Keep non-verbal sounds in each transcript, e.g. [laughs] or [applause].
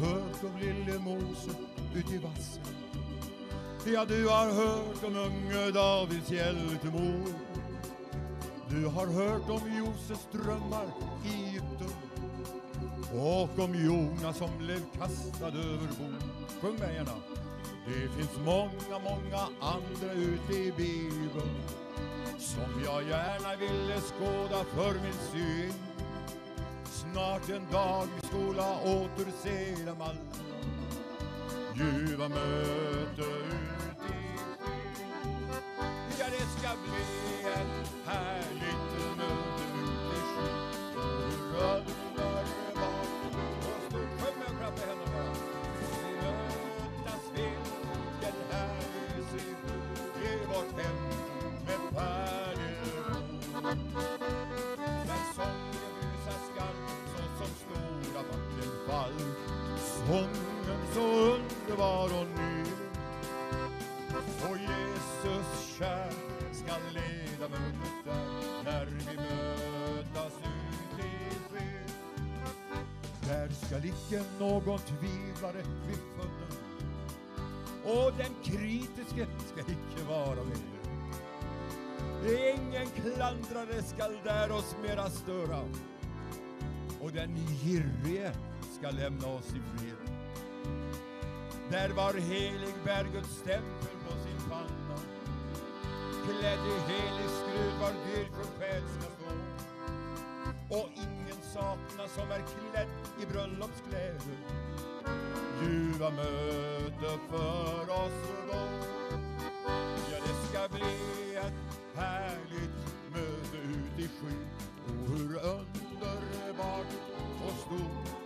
hört om lille Mose ut i vassen. Ja, du har hört om unge Davids hjältemor Du har hört om Josefs drömmar i Egypten och om Jonas som blev kastad över bord. Sjung med gärna. Det finns många, många andra ute i Bibeln som jag gärna ville skåda för min syn. Snart en dag vi skola återse dem alla. Ljuva möte ut i skyn. Ja, det ska bli underbar och ny Och Jesus kär skall leda mötet där När vi mötas ut i skyn Där skall icke någon tvivlare bli funnen och den kritiske ska icke vara med. Ingen klandrare skall där oss mera störa och den girige ska lämna oss i fred. Där var helig bär Guds stämpel på sin panna klädd i helig skrud var dyrkor själ ska stå och ingen saknas som är klädd i bröllopskläder ljuva möte för oss då. Ja, det ska bli ett härligt möte ut i skyn. Och hur underbart och stort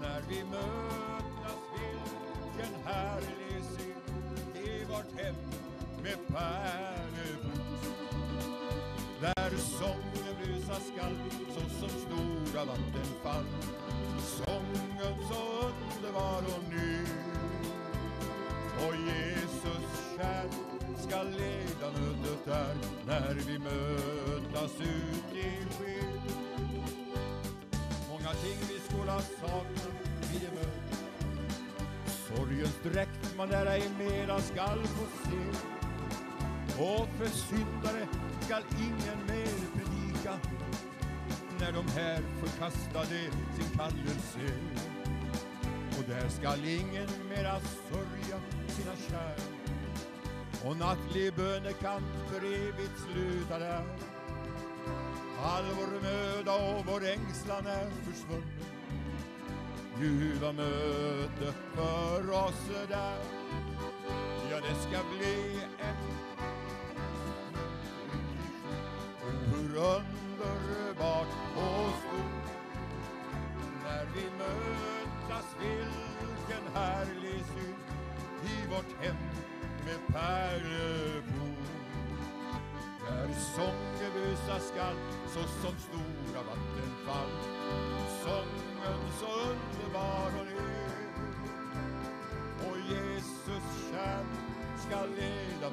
när vi mötas vilken härlig syn i vårt hem med pärlebrus. Där sången brusa skall såsom stora vattenfall sången så underbar och ny. Och Jesus kär ska leda mötet där när vi mötas ut i skyn. Många ting vi skola sakna vid det mötet Sorgens dräkt man där ej mera skall få se och för syndare skall ingen mer predika när de här förkastade sin kallelse. Och där skall ingen mera sörja sina kär. Och nattlig bönekamp för evigt sluta där. All vår möda och vår ängslan är försvunnen. Ljuva möte för oss där. Ja, det ska bli ett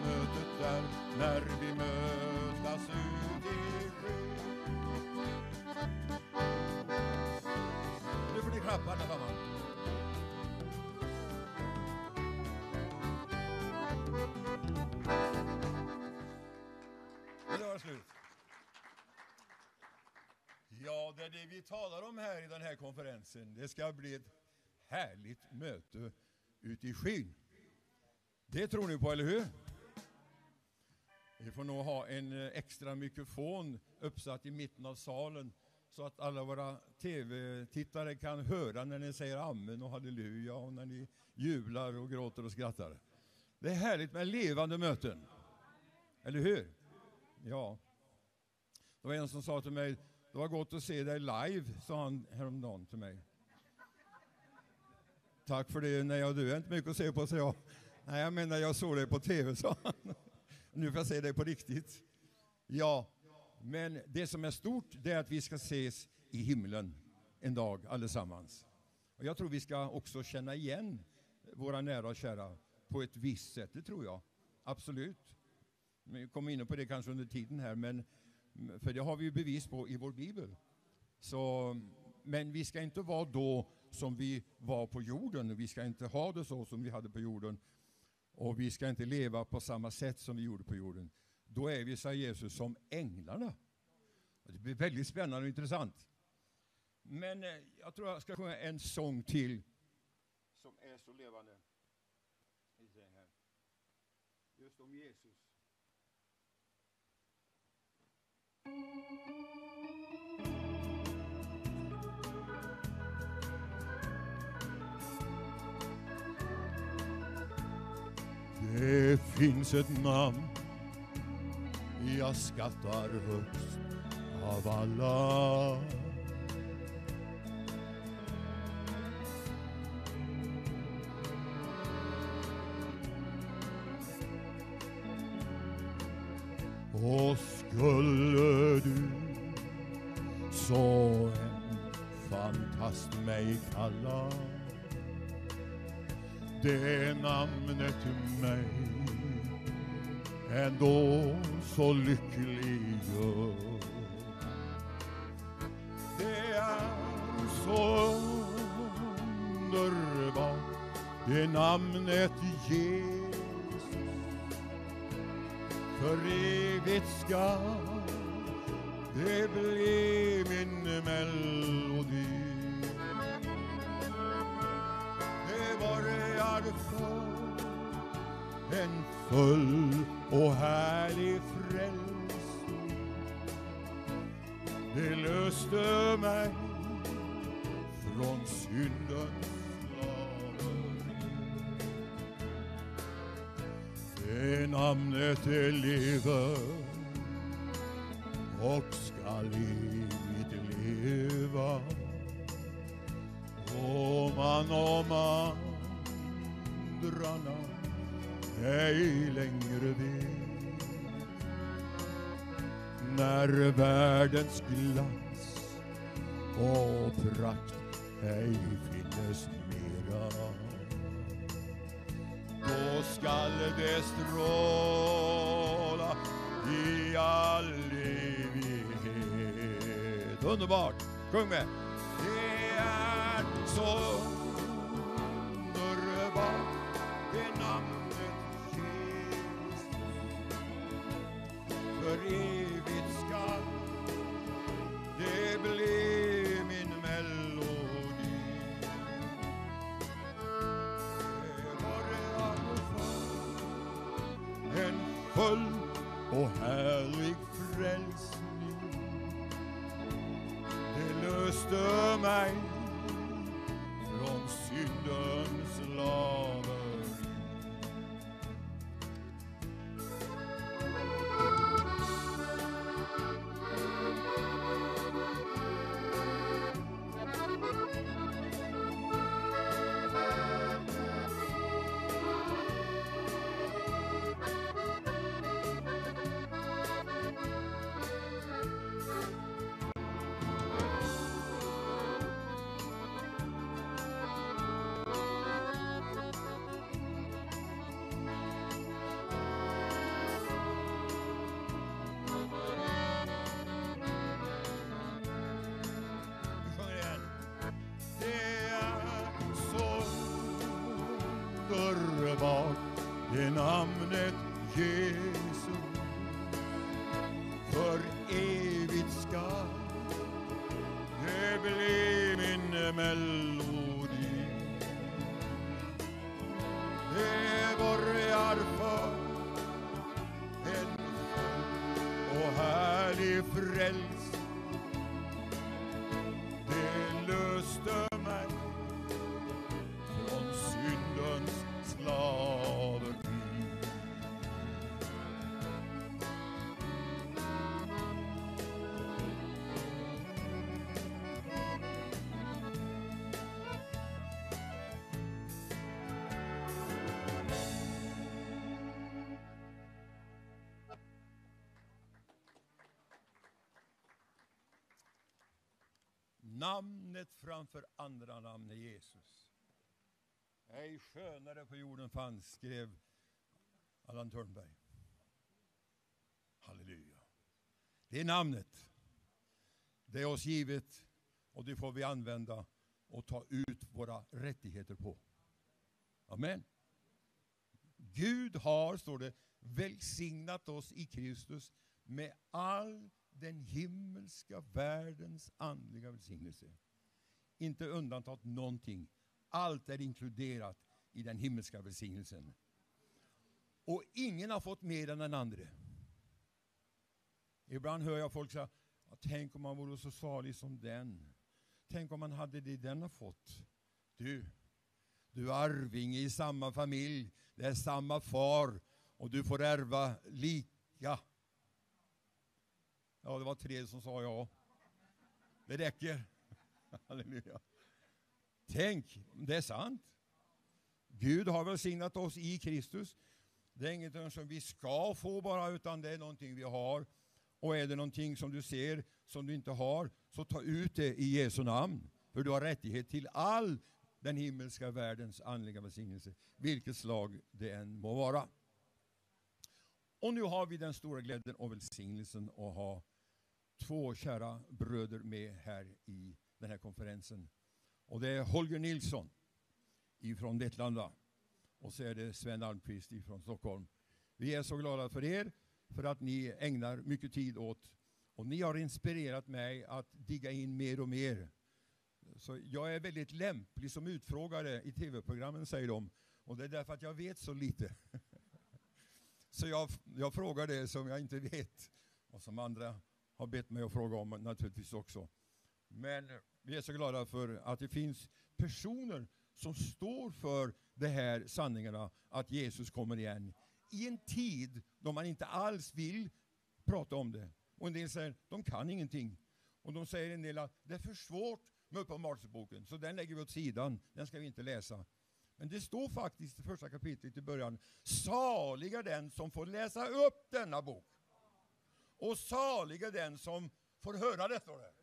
mötet där när vi mötas ut i skyn. Nu får ni klappa allesamman. Nu var det slut. Ja, det är det vi talar om här i den här konferensen. Det ska bli ett härligt möte ute i skyn. Det tror ni på, eller hur? Vi får nog ha en eh, extra mikrofon uppsatt i mitten av salen så att alla våra tv-tittare kan höra när ni säger amen och halleluja och när ni jublar och gråter och skrattar. Det är härligt med levande möten. Eller hur? Ja. Det var en som sa till mig, det var gott att se dig live, sa han häromdagen till mig. Tack för det, nej, du är inte mycket att se på, sa jag. Nej, jag menar jag såg dig på tv, sa han. Nu får jag säga det på riktigt. Ja, men det som är stort, det är att vi ska ses i himlen en dag allesammans. Och jag tror vi ska också känna igen våra nära och kära på ett visst sätt, det tror jag. Absolut. Vi kommer in på det kanske under tiden här, men för det har vi ju bevis på i vår bibel. Så, men vi ska inte vara då som vi var på jorden. Vi ska inte ha det så som vi hade på jorden. Och vi ska inte leva på samma sätt som vi gjorde på jorden. Då är vi, säger Jesus, som änglarna. Det blir väldigt spännande och intressant. Men eh, jag tror jag ska sjunga en sång till som är så levande. Just om Jesus. Det finns ett namn jag skattar högst av alla. Och skulle du så en fantast mig kalla det namnet mig ändå så lycklig gör. Det är så underbart, det namnet Jesus. För evigt ska det bli min melodi. Borgar för en full och härlig frälsning. Det löste mig från syndens slaveri. Det namnet är lever och skall evigt leva. Om man om man namn ej längre vet. När världens glans och prakt ej finnes mera. Då skall det stråla i all evighet. Underbart! Sjung med! Det är så framför andra namn är Jesus. Ej skönare på jorden fanns, skrev Allan Törnberg. Halleluja. Det är namnet. Det är oss givet och det får vi använda och ta ut våra rättigheter på. Amen. Gud har, står det, välsignat oss i Kristus med all den himmelska världens andliga välsignelse. Inte undantaget någonting. Allt är inkluderat i den himmelska välsignelsen. Och ingen har fått mer än den andra. Ibland hör jag folk säga, tänk om man vore så salig som den. Tänk om man hade det den har fått. Du, du är arvinge i samma familj, det är samma far och du får ärva lika. Ja, det var tre som sa ja. Det räcker. [laughs] Halleluja. Tänk, det är sant. Gud har välsignat oss i Kristus. Det är inget som vi ska få bara, utan det är någonting vi har. Och är det någonting som du ser som du inte har, så ta ut det i Jesu namn. För du har rättighet till all den himmelska världens andliga välsignelse, vilket slag det än må vara. Och nu har vi den stora glädjen och välsignelsen att ha två kära bröder med här i den här konferensen. Och det är Holger Nilsson ifrån Vetlanda och så är det Sven Almqvist ifrån Stockholm. Vi är så glada för er, för att ni ägnar mycket tid åt och ni har inspirerat mig att digga in mer och mer. Så jag är väldigt lämplig som utfrågare i tv-programmen, säger de. Och det är därför att jag vet så lite. [laughs] Så jag, jag frågar det som jag inte vet och som andra har bett mig att fråga om naturligtvis också. Men vi är så glada för att det finns personer som står för de här sanningarna att Jesus kommer igen i en tid då man inte alls vill prata om det. Och en del säger de kan ingenting. Och de säger en del att det är för svårt med Uppenbarelseboken, så den lägger vi åt sidan, den ska vi inte läsa. Men det står faktiskt i första kapitlet i början, saliga den som får läsa upp denna bok. Och saliga den som får höra det, står det.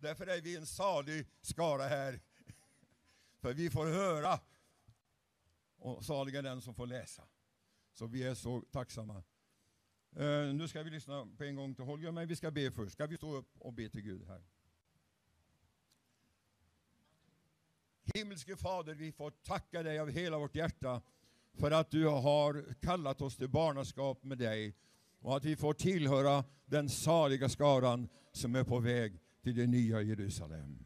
Därför är vi en salig skara här. För vi får höra. Och salig är den som får läsa. Så vi är så tacksamma. Uh, nu ska vi lyssna på en gång till Holger, men vi ska be först. Ska vi stå upp och be till Gud här? Himmelske Fader, vi får tacka dig av hela vårt hjärta för att du har kallat oss till barnaskap med dig och att vi får tillhöra den saliga skaran som är på väg till det nya Jerusalem.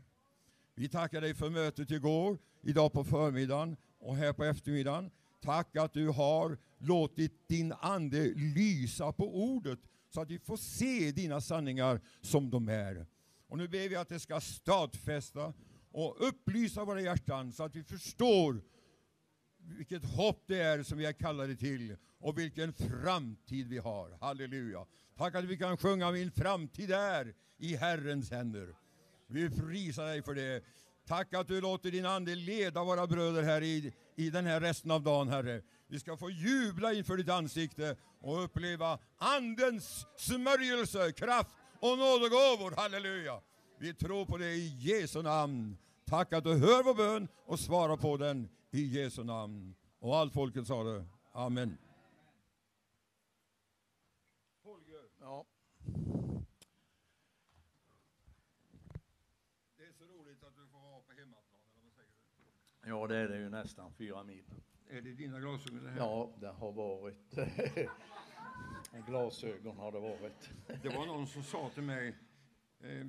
Vi tackar dig för mötet igår, idag på förmiddagen och här på eftermiddagen. Tack att du har låtit din ande lysa på ordet så att vi får se dina sanningar som de är. Och nu ber vi att det ska stadfästa och upplysa våra hjärtan så att vi förstår vilket hopp det är som vi är kallade till och vilken framtid vi har. Halleluja. Tack att vi kan sjunga Min framtid är i Herrens händer. Vi prisar dig för det. Tack att du låter din Ande leda våra bröder här i, i den här resten av dagen, Herre. Vi ska få jubla inför ditt ansikte och uppleva Andens smörjelse, kraft och nådegåvor. Halleluja! Vi tror på det i Jesu namn. Tack att du hör vår bön och svarar på den i Jesu namn. Och allt folket sa det. Amen. Ja. Det är så roligt att du får vara på hemmaplan, ja, det är det ju nästan fyra mil. Är det dina glasögon det här? Ja, det har varit. [laughs] Glasögon har det varit. Det var någon som sa till mig,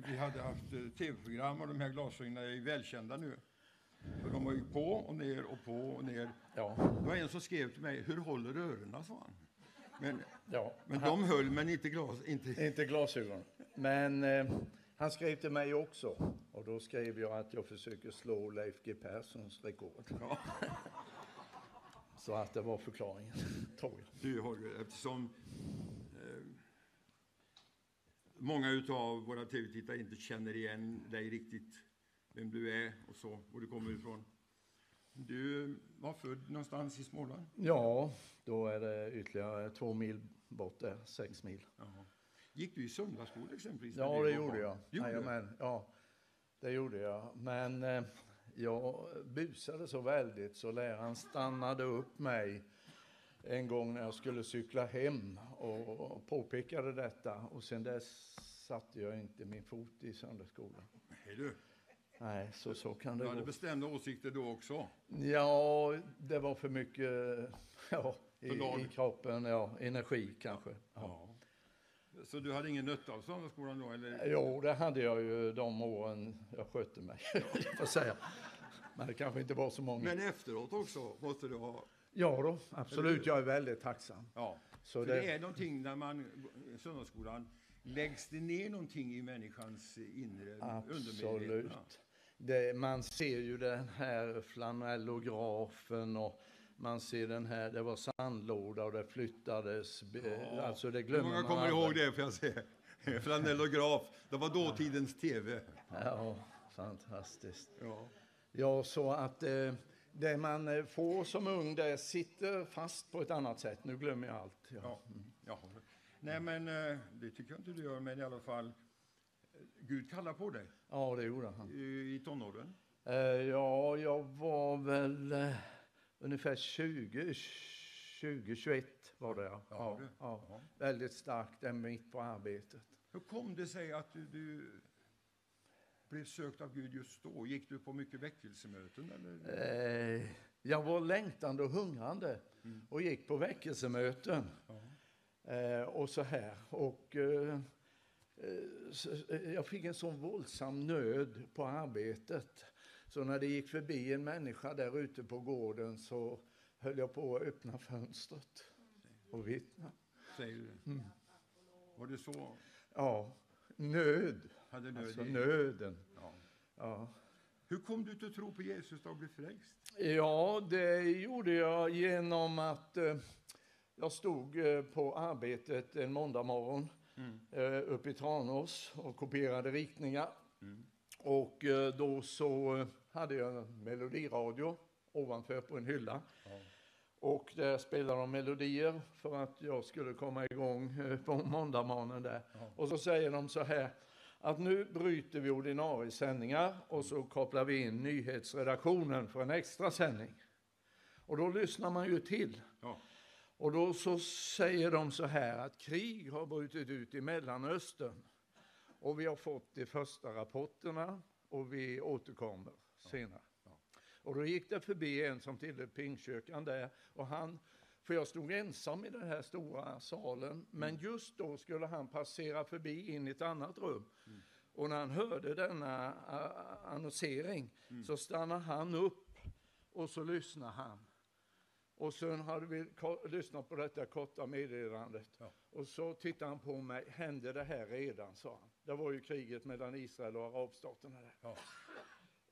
vi hade haft eh, tv-program och de här glasögonen är välkända nu. För de var ju på och ner och på och ner. Ja, Det var en som skrev till mig, hur håller öronen? sa han. Men, ja. men de höll, men inte glas. Inte. Inte glasögon. Men eh, han skrev till mig också. Och då skrev jag att jag försöker slå Leif G Perssons rekord. Ja. Så att det var förklaringen, [laughs] tror jag. Du Holger, eftersom eh, många utav våra tv-tittare inte känner igen dig riktigt, vem du är och så, var du kommer ifrån. Du var född någonstans i Småland? Ja, då är det ytterligare två mil bort där, sex mil. Jaha. Gick du i söndagsskola exempelvis? Ja, det gjorde jag. Gjorde? Jajamän, ja, det gjorde jag. Men eh, jag busade så väldigt så läraren stannade upp mig en gång när jag skulle cykla hem och påpekade detta. Och sen dess satte jag inte min fot i söndagsskolan. Hej du. Nej, så, så kan det Du hade gå. bestämda åsikter då också. Ja, det var för mycket [laughs] ja, i, i kroppen, ja, energi kanske. Ja. Ja. Så du hade ingen nytta av söndagsskolan då? Eller? Jo, det hade jag ju de åren jag skötte mig, [laughs] jag får säga. Men det kanske inte var så många. Men efteråt också måste du ha. Ja då, absolut. Jag är väldigt tacksam. Ja. Så För det... det- är någonting när man, söndagsskolan, läggs det ner någonting i människans inre? Absolut. Det, man ser ju den här flanellografen och man ser den här, det var sandlåda och det flyttades. be- Alltså det Hur glömmer många man kommer ihåg det får jag säga? [laughs] Flanellograf, det var dåtidens tv. Ja, fantastiskt. Ja. Ja, så att eh, det man eh, får som ung, det sitter fast på ett annat sätt. Nu glömmer jag allt. Ja. Ja. Ja. Nej men eh, det tycker jag inte du gör, men i alla fall. eh, Gud kallar på dig ja, det gjorde han. i tonåren. Ja, jag var väl ungefär 20, 20, 21 var det ja. Ja, ja. Väldigt starkt mitt på arbetet. Hur kom det sig att du, du blev sökt av Gud just då? Gick du på mycket väckelsemöten? Eller? Eh, jag var längtande och hungrande och gick på väckelsemöten. Eh, och så här. Och eh, eh, så, eh, jag fick en sån våldsam nöd på arbetet. Så när det gick förbi en människa där ute på gården så höll jag på att öppna fönstret och vittna. Säger du. Var det så? Ja, nöd. Hade nöd Alltså i- nöden. Ja. Ja. Hur kom du till att tro på Jesus och bli frälst? Ja, det gjorde jag genom att eh, jag stod eh, på arbetet en måndag morgon eh, uppe i Tranås och kopierade ritningar. Och eh, då så eh, hade jag en melodiradio ovanför på en hylla. Och där spelade de melodier för att jag skulle komma igång eh, på måndagmorgonen där. Och så säger de så här att nu bryter vi ordinarie sändningar och så kopplar vi in nyhetsredaktionen för en extra sändning. Och då lyssnar man ju till. Ja. Och då så säger de så här att krig har brutit ut i Mellanöstern. Och vi har fått de första rapporterna och vi återkommer senare. Och då gick det förbi en som tillhörde Pingstkyrkan där och han, för jag stod ensam i den här stora salen, men just då skulle han passera förbi in i ett annat rum. Och när han hörde denna uh, annonsering så stannade han upp och så lyssnade han. Och sen hade vi lyssnat på detta korta meddelandet. Ja. Och så tittade han på mig. Hände det här redan? sa han. Det var ju kriget mellan Israel och arabstaterna där. Ja.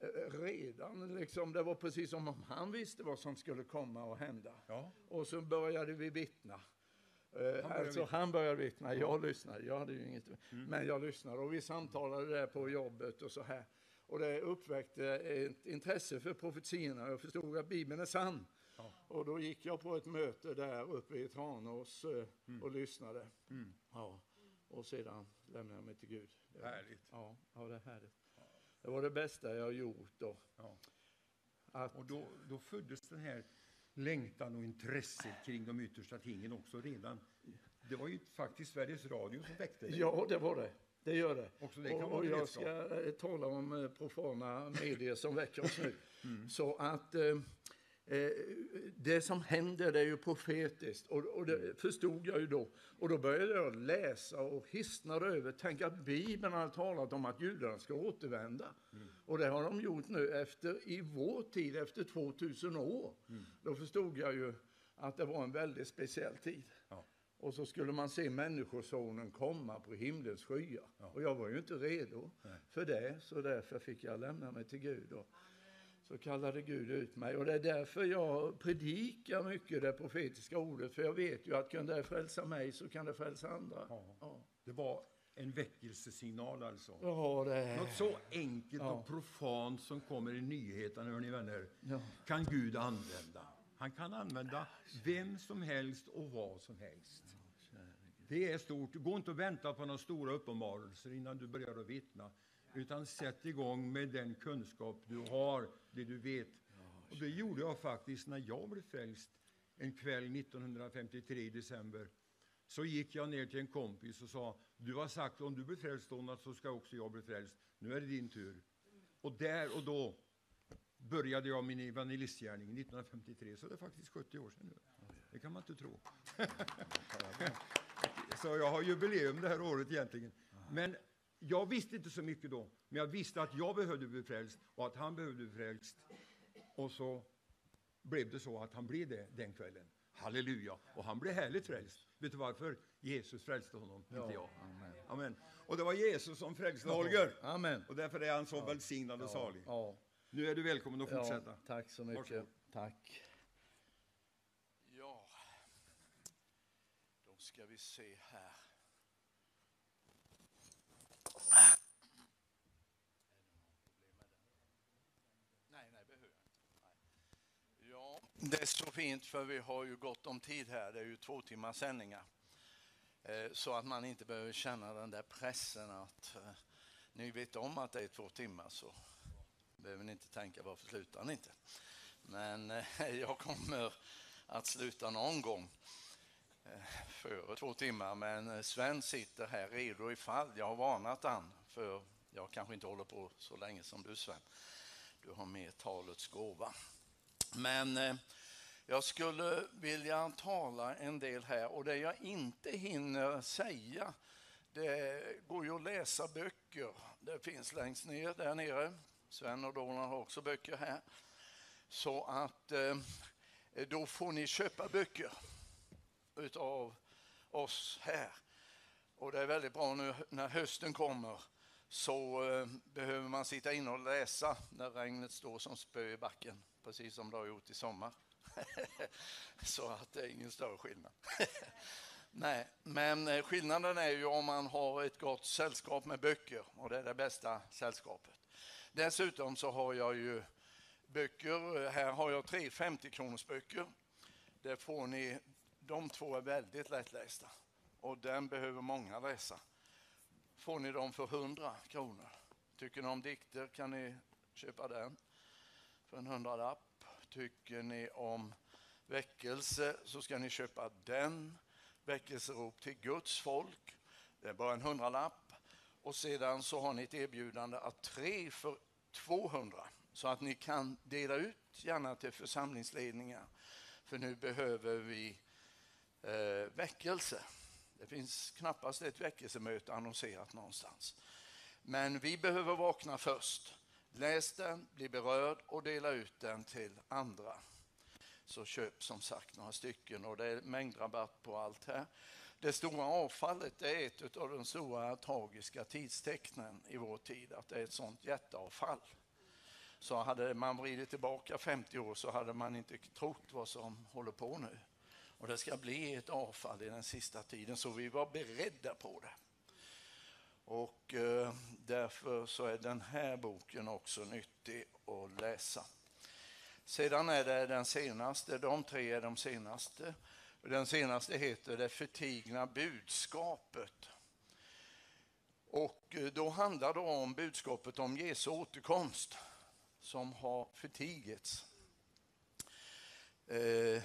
Eh, Redan liksom, det var precis som om han visste vad som skulle komma och hända. Ja. Och så började vi vittna. Eh, började alltså vittna. han började vittna, jag lyssnade, jag hade ju inget, men jag lyssnade och vi samtalade där på jobbet och så här. Och det uppväckte ett intresse för profetiorna, jag förstod att Bibeln är sann. Ja. Och då gick jag på ett möte där uppe i Tranås eh, och lyssnade. Mm. Ja. Och sedan lämnade jag mig till Gud. Härligt. Ja, ja, det är härligt. Det var det bästa jag gjort då. Ja. Att, Och då, då föddes den här längtan och intresset kring de yttersta tingen också redan. Det var ju faktiskt Sveriges Radio som väckte dig. ja, det var det. Det gör det. Det och, och jag ska eh, tala om eh, profana medier som väcker oss nu. Mm. Så att eh, det som händer det är ju profetiskt och, och Mm. det förstod jag ju då. Och då började jag läsa och hisnade över. Tänk att Bibeln har talat om att judarna ska återvända. Mm. Och det har de gjort nu efter, i vår tid, efter 2000 år. Mm. Då förstod jag ju att det var en väldigt speciell tid. Ja. Och så skulle man se Människosonen komma på himlens skyar. Och jag var ju inte redo för det, så därför fick jag lämna mig till Gud. Och så kallade Gud ut mig. Och det är därför jag predikar mycket det profetiska ordet, för jag vet ju att kan det frälsa mig så kan det frälsa andra. Ja. Ja, Det var en väckelsesignal alltså. ja det. Något så enkelt Ja. och profant som kommer i nyheterna, hör ni vänner, Ja. kan Gud använda. Han kan använda vem som helst och vad som helst. Det är stort. Gå inte och vänta på några stora uppenbarelser innan du börjar att vittna. Utan sätt igång med den kunskap du har, det du vet. Och det gjorde jag faktiskt när jag blev frälst en kväll 1953 i december. Så gick jag ner till en kompis och sa, du har sagt om du blir frälst Donat så ska också jag bli frälst. Nu är det din tur. Och där och då började jag min evangelistgärning 1953, så det är faktiskt 70 år sedan nu. Det kan man inte tro. [laughs] så jag har jubileum det här året egentligen. Men jag visste inte så mycket då, men jag visste att jag behövde bli frälst och att han behövde bli frälst. Och så blev det så att han blev det den kvällen. Halleluja! Och han blev härligt frälst. Vet du varför? Jesus frälste honom, ja, inte jag. Amen. amen. Och det var Jesus som frälste Holger. Amen. Och därför är han så ja. välsignad och salig. Ja. Nu är du välkommen att fortsätta. Ja, tack så mycket. Varsågod. Tack. Ja, då ska vi se här. Det är så fint för vi har ju gott om tid här. Det är ju två timmars sändningar. Eh, så att man inte behöver känna den där pressen att eh, ni vet om att det är två timmar så behöver ni inte tänka varför slutar ni inte. Men eh, [laughs] jag kommer att sluta någon gång Eh, före två timmar. Men eh, Sven sitter här redo ifall jag har varnat han för jag kanske inte håller på så länge som du Sven. Du har mer talets gåva. Men eh, jag skulle vilja tala en del här och det jag inte hinner säga det går ju att läsa böcker. Det finns längst ner där nere. Sven och Donald har också böcker här. Så att eh, då får ni köpa böcker utav oss här. Och det är väldigt bra nu när hösten kommer så eh, behöver man sitta inne och läsa när regnet står som spö i backen precis som det har gjort i sommar. [laughs] så att det är ingen större skillnad. [laughs] Nej, men eh, skillnaden är ju om man har ett gott sällskap med böcker och det är det bästa sällskapet. Dessutom så har jag ju böcker. Eh, här har jag tre 50 kronors böcker. Det får ni, de två är väldigt lättlästa och den behöver många läsa. Får ni dem för 100 kronor. Tycker ni om dikter kan ni köpa den för en hundralapp. Tycker ni om väckelse så ska ni köpa den. Väckelserop till Guds folk. Det är bara en hundralapp. Och sedan så har ni ett erbjudande att tre för 200 så att ni kan dela ut gärna till församlingsledningar. För nu behöver vi eh, väckelse. Det finns knappast ett väckelsemöte annonserat någonstans. Men vi behöver vakna först. Läs den, bli berörd och dela ut den till andra. Så köp som sagt några stycken och det är mängdrabatt på allt här. Det stora avfallet är ett av de stora tragiska tidstecknen i vår tid, att det är ett sånt jätteavfall. Så hade man vridit tillbaka 50 år så hade man inte trott vad som håller på nu. Och det ska bli ett avfall i den sista tiden, så vi var beredda på det. Och eh, därför så är den här boken också nyttig att läsa. Sedan är det den senaste, de tre är de senaste. Den senaste heter Det förtigna budskapet. Och eh, då handlar det om budskapet om Jesu återkomst som har förtigits. Eh,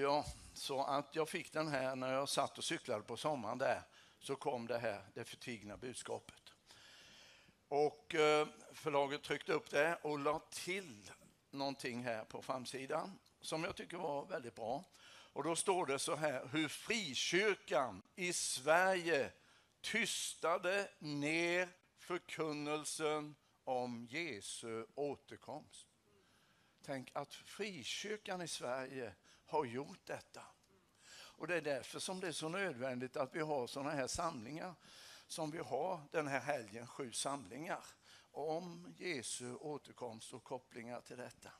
ja, så att jag fick den här när jag satt och cyklade på sommaren där så kom det här, det förtigna budskapet. Och eh, förlaget tryckte upp det och la till någonting här på framsidan som jag tycker var väldigt bra. Och då står det så här, hur frikyrkan i Sverige tystade ner förkunnelsen om Jesu återkomst. Tänk att frikyrkan i Sverige har gjort detta. Och det är därför som det är så nödvändigt att vi har sådana här samlingar som vi har den här helgen, sju samlingar om Jesu återkomst och kopplingar till detta.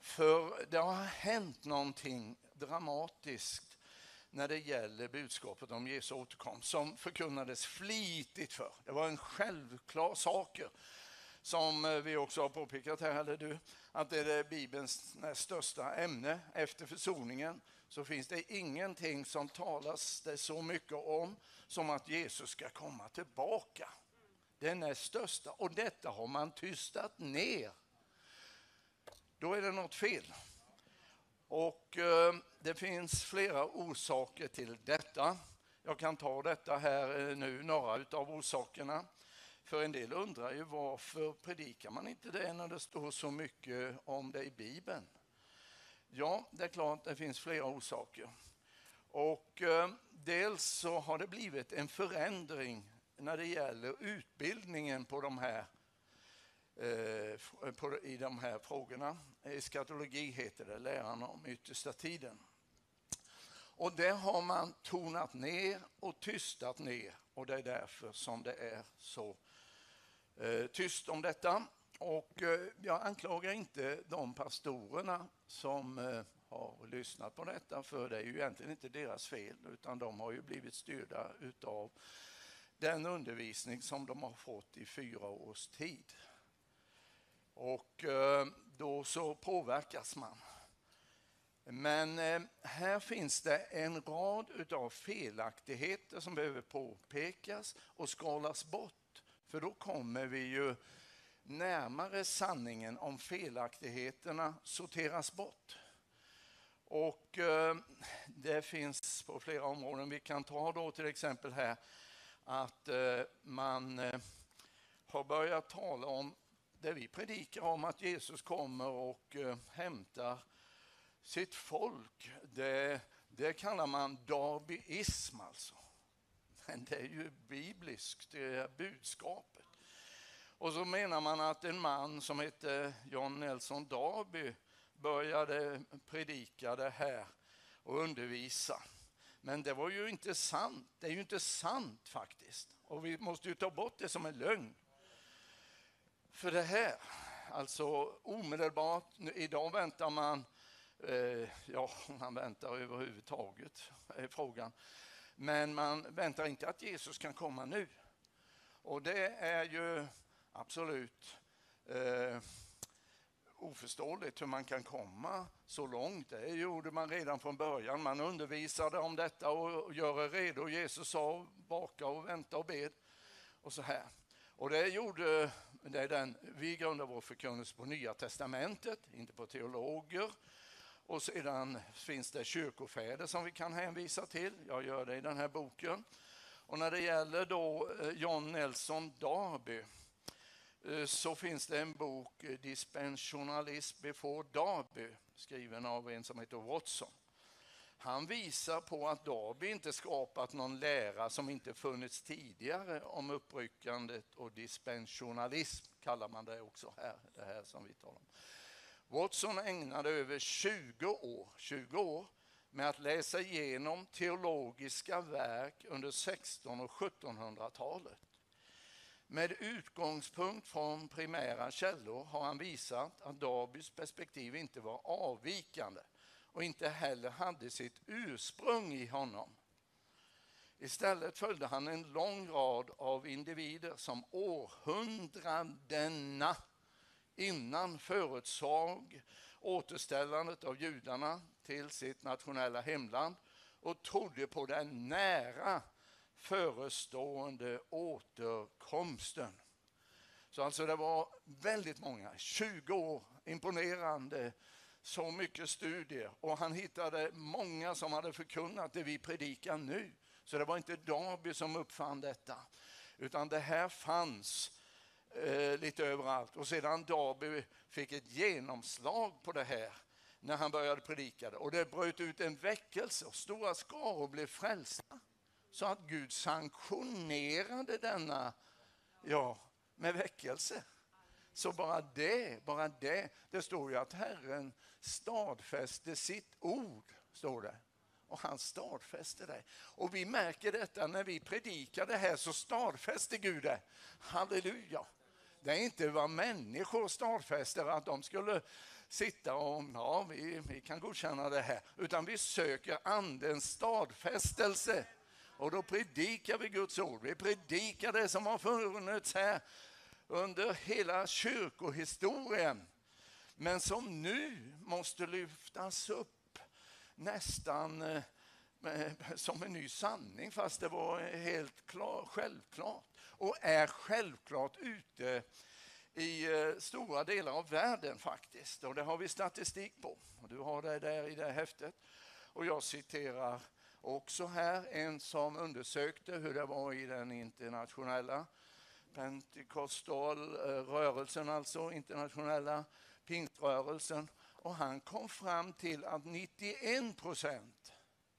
För det har hänt någonting dramatiskt när det gäller budskapet om Jesu återkomst som förkunnades flitigt för. Det var en självklar sak som eh, vi också har påpekat här, eller du, att det är Bibelns största ämne efter försoningen så finns det ingenting som talas det så mycket om som att Jesus ska komma tillbaka. Den är största och detta har man tystat ner. Då är det något fel. Och eh, det finns flera orsaker till detta. Jag kan ta detta här eh, nu, några av orsakerna. För en del undrar ju varför predikar man inte det när det står så mycket om det i Bibeln? Ja, det är klart det finns flera orsaker. Och eh, dels så har det blivit en förändring när det gäller utbildningen på de här, eh, på, i de här frågorna. Eskatologi heter det, läran om yttersta tiden. Och det har man tonat ner och tystat ner och det är därför som det är så Eh, tyst om detta. Och eh, jag anklagar inte de pastorerna som eh, har lyssnat på detta, för det är ju egentligen inte deras fel, utan de har ju blivit styrda utav den undervisning som de har fått i fyra års tid. Och då så påverkas man. Men här finns det en rad utav felaktigheter som behöver påpekas och skalas bort. För då kommer vi ju närmare sanningen om felaktigheterna sorteras bort. Och eh, det finns på flera områden. Vi kan ta då till exempel här att eh, man eh, har börjat tala om det vi predikar om att Jesus kommer och eh, hämtar sitt folk. Det, det kallar man darbyism alltså. Men det är ju bibliskt, det är budskapet. Och så menar man att en man som hette John Nelson Darby började predika det här och undervisa. Men det var ju inte sant. Det är ju inte sant faktiskt. Och vi måste ju ta bort det som en lögn. För det här, alltså omedelbart, idag väntar man, eh, ja, man väntar överhuvudtaget, är frågan. Men man väntar inte att Jesus kan komma nu. Och det är ju absolut eh, oförståeligt hur man kan komma så långt. Det gjorde man redan från början. Man undervisade om detta och gör er redo. Jesus sa baka och vänta och bed. Och så här. Och det gjorde, det är den, vi grundar vår förkunnelse på Nya Testamentet, inte på teologer. Och sedan finns det kyrkofäder som vi kan hänvisa till. Jag gör det i den här boken. Och när det gäller då eh, John Nelson Darby eh, så finns det en bok, eh, Dispensionalism before Darby, skriven av en som heter Watson. Han visar på att Darby inte skapat någon lära som inte funnits tidigare om uppryckandet och dispensionalism, kallar man det också här, det här som vi talar om. Watson ägnade över 20 år, 20 år med att läsa igenom teologiska verk under 1600 och 1700-talet. Med utgångspunkt från primära källor har han visat att Darbys perspektiv inte var avvikande och inte heller hade sitt ursprung i honom. Istället följde han en lång rad av individer som århundradena innan förutsåg återställandet av judarna till sitt nationella hemland och trodde på den nära förestående återkomsten. Så alltså det var väldigt många, 20 år, imponerande, så mycket studier och han hittade många som hade förkunnat det vi predikar nu. Så det var inte Darby som uppfann detta, utan det här fanns eh, lite överallt. Och sedan Darby fick ett genomslag på det här när han började predika det och det bröt ut en väckelse och stora skaror blev frälsta så att Gud sanktionerade denna, ja, med väckelse. Så bara det, bara det. Det står ju att Herren stadfäste sitt ord, står det. Och han stadfäste det. Och vi märker detta när vi predikar det här så stadfäster Gud det. Halleluja. Det är inte vad människor stadfäster att de skulle sitta och ja, vi, vi kan godkänna det här. Utan vi söker andens stadfästelse. Och då predikar vi Guds ord. Vi predikar det som har funnits här under hela kyrkohistorien. Men som nu måste lyftas upp nästan eh, eh, som en ny sanning fast det var helt klar, självklart och är självklart ute i eh, stora delar av världen faktiskt. Och det har vi statistik på. Och du har det där i det häftet. Och jag citerar också här en som undersökte hur det var i den internationella Pentekostalrörelsen, eh, alltså internationella pingströrelsen. Och han kom fram till att 91 procent,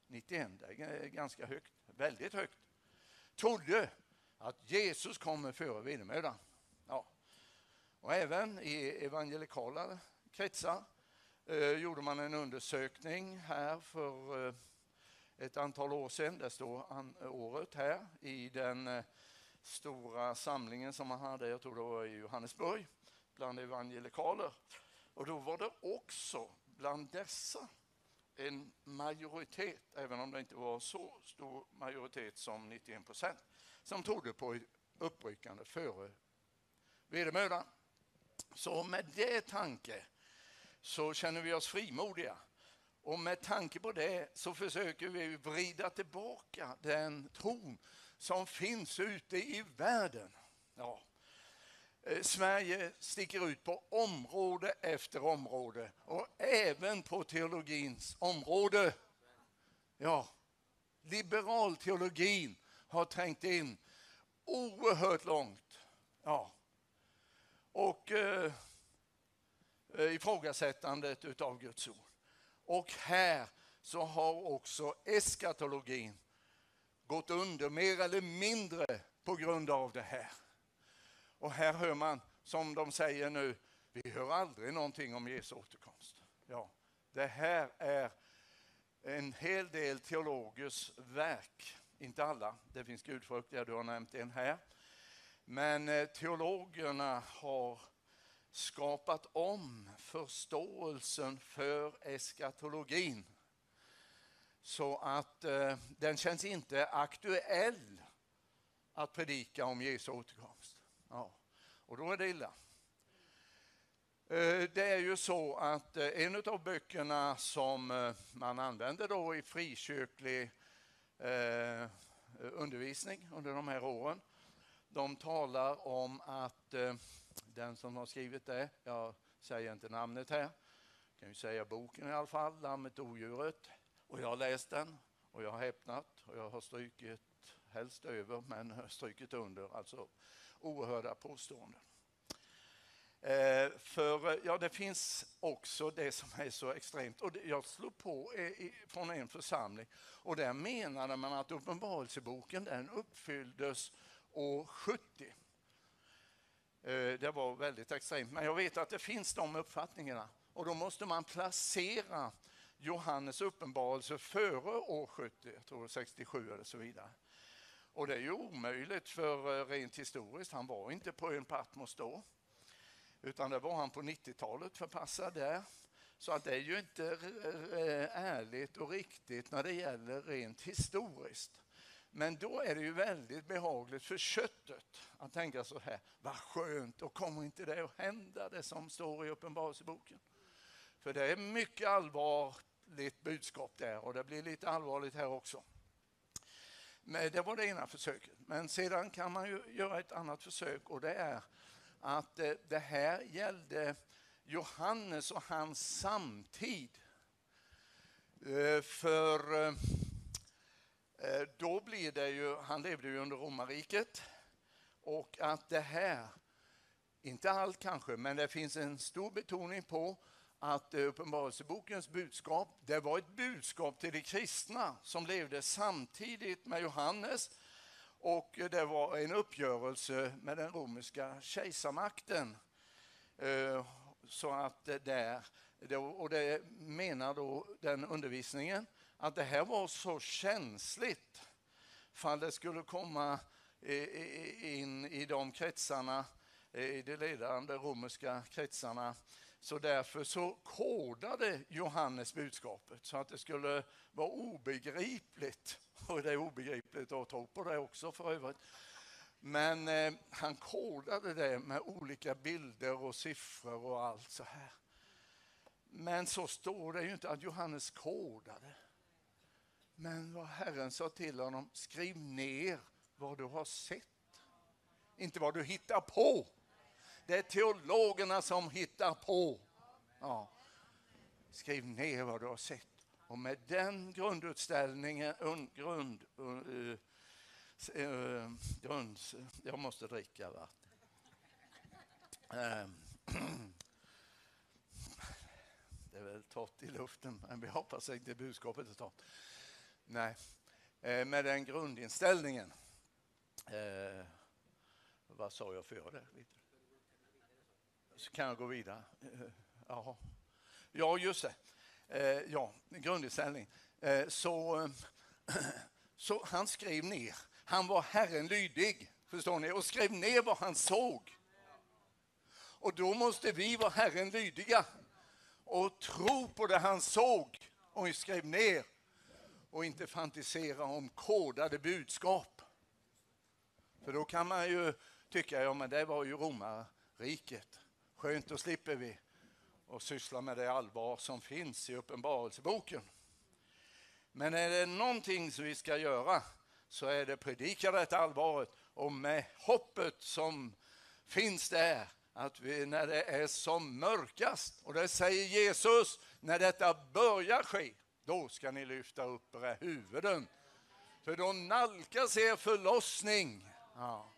91 det är ganska högt, väldigt högt, trodde att Jesus kommer före vedermödan. Ja. Och även i evangelikala kretsar eh, gjorde man en undersökning här för eh, ett antal år sedan. Det står an, året här i den eh, stora samlingen som man hade, jag tror det var i Johannesburg, bland evangelikaler. Och då var det också bland dessa en majoritet, även om det inte var så stor majoritet som 91 procent, som trodde på uppryckande före vedermödan. Så med det tanke så känner vi oss frimodiga. Och med tanke på det så försöker vi vrida tillbaka den tron som finns ute i världen. Ja. Eh, Sverige sticker ut på område efter område och även på teologins område. Ja, liberalteologin har trängt in oerhört långt. Ja. Och eh, eh, ifrågasättandet utav Guds ord. Och här så har också eskatologin gått under mer eller mindre på grund av det här. Och här hör man, som de säger nu, vi hör aldrig någonting om Jesu återkomst. Ja, det här är en hel del teologers verk, inte alla, det finns gudfruktiga, du har nämnt en här. Men eh, teologerna har skapat om förståelsen för eskatologin så att eh, den känns inte aktuell att predika om Jesu återkomst. Ja. Och då är det illa. Eh, det är ju så att eh, en av böckerna som eh, man använder då i frikyrklig eh, undervisning under de här åren, de talar om att eh, den som har skrivit det, jag säger inte namnet här, kan ju säga boken i alla fall, Lammet och odjuret, och jag har läst den och jag har häpnat och jag har strykit, helst över, men [laughs] strykit under, alltså oerhörda påståenden. Eh, för eh, ja, det finns också det som är så extremt. Och jag slog på eh, från en församling och där menade man att Uppenbarelseboken den uppfylldes år 70. Det var väldigt extremt, men jag vet att det finns de uppfattningarna. Och då måste man placera Johannes uppenbarelse före år 70, jag tror 67 eller så vidare. Och det är ju omöjligt för rent historiskt, han var inte på ön Patmos då. Utan det var han på 90-talet förpassad där. Så att det är ju inte ärligt och riktigt när det gäller rent historiskt. Men då är det ju väldigt behagligt för köttet att tänka så här, vad skönt, då kommer inte det att hända det som står i Uppenbarelseboken? För det är mycket allvarligt budskap där och det blir lite allvarligt här också. Men det var det ena försöket. Men sedan kan man ju göra ett annat försök och det är att eh, det här gällde Johannes och hans samtid. Eh, för eh, då blir det ju, han levde ju under romarriket och att det här, inte allt kanske, men det finns en stor betoning på att Uppenbarelsebokens budskap, det var ett budskap till de kristna som levde samtidigt med Johannes och det var en uppgörelse med den romerska kejsarmakten. Eh, så att det där, och det menar då den undervisningen, att det här var så känsligt för det skulle komma eh, in i de kretsarna, eh, i de ledande romerska kretsarna. Så därför så kodade Johannes budskapet så att det skulle vara obegripligt [laughs] och det är obegripligt att tro på det också för övrigt. Men eh, han kodade det med olika bilder och siffror och allt så här. Men så står det ju inte att Johannes kodade. Men vad Herren sa till honom, skriv ner vad du har sett. Inte vad du hittar på. Det är teologerna som hittar på. Ja. Skriv ner vad du har sett. Och med den grundutställningen, grund, uh, uh, grund, jag måste dricka vatten. Ehm. [clears throat] Det är väl torrt i luften, men vi hoppas inte budskapet är torrt. Nej, eh, med den grundinställningen. Eh, vad sa jag före det? Så kan jag gå vidare. Eh, ja, ja just det. Eh, ja, grundinställning. Eh, så, eh, [clears throat] så han skrev ner. Han var Herren lydig, förstår ni, och skrev ner vad han såg. Och då måste vi vara Herren lydiga och tro på det han såg och skrev ner och inte fantisera om kodade budskap. För då kan man ju tycka, ja men det var ju romarriket. Skönt, då slipper vi och syssla med det allvar som finns i Uppenbarelseboken. Men är det någonting som vi ska göra så är det predika detta allvaret och med hoppet som finns där att vi, när det är som mörkast, och det säger Jesus, när detta börjar ske, då ska ni lyfta upp era huvuden. För då nalkas er förlossning. Ja.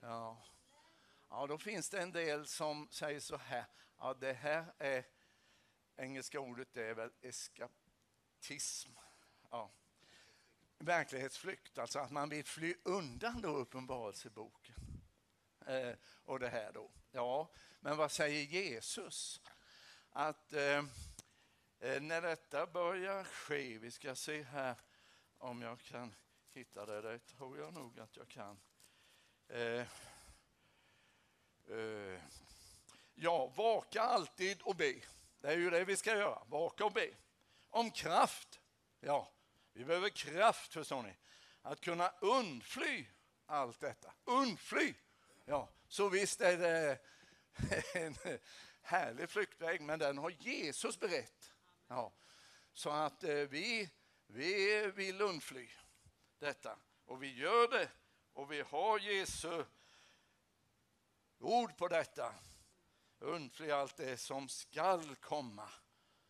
Ja ja, då finns det en del som säger så här, ja det här är, engelska ordet det är väl eskapism. Ja. Verklighetsflykt, alltså att man vill fly undan då uppenbarelseboken. Eh, och det här då. Ja, men vad säger Jesus? Att eh, eh när detta börjar ske, vi ska se här om jag kan hitta det, det tror jag nog att jag kan. Eh, Eh, ja, vaka alltid och be. Det är ju det vi ska göra, vaka och be. Om kraft, ja, vi behöver kraft förstår ni. Att kunna undfly allt detta. Undfly! Ja, så visst är det [laughs] en härlig flyktväg, men den har Jesus berett. Ja, så att eh, vi, vi vill undfly detta och vi gör det och vi har Jesu ord på detta. Undfly allt det som skall komma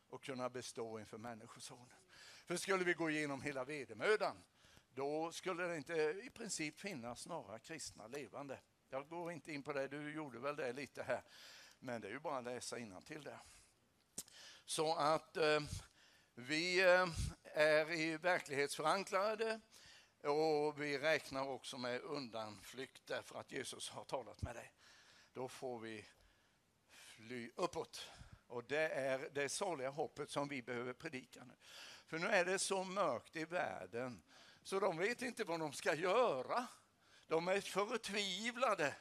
och kunna bestå inför Människosonen. För skulle vi gå igenom hela vedermödan, då skulle det inte i princip finnas några kristna levande. Jag går inte in på det, du gjorde väl det lite här. Men det är ju bara att läsa till det. Så att eh, vi eh, är i verklighetsförankrade och vi räknar också med undanflykt därför att Jesus har talat med dig. Då får vi fly uppåt. Och det är det saliga hoppet som vi behöver predika nu. För nu är det så mörkt i världen så de vet inte vad de ska göra. De är förtvivlade.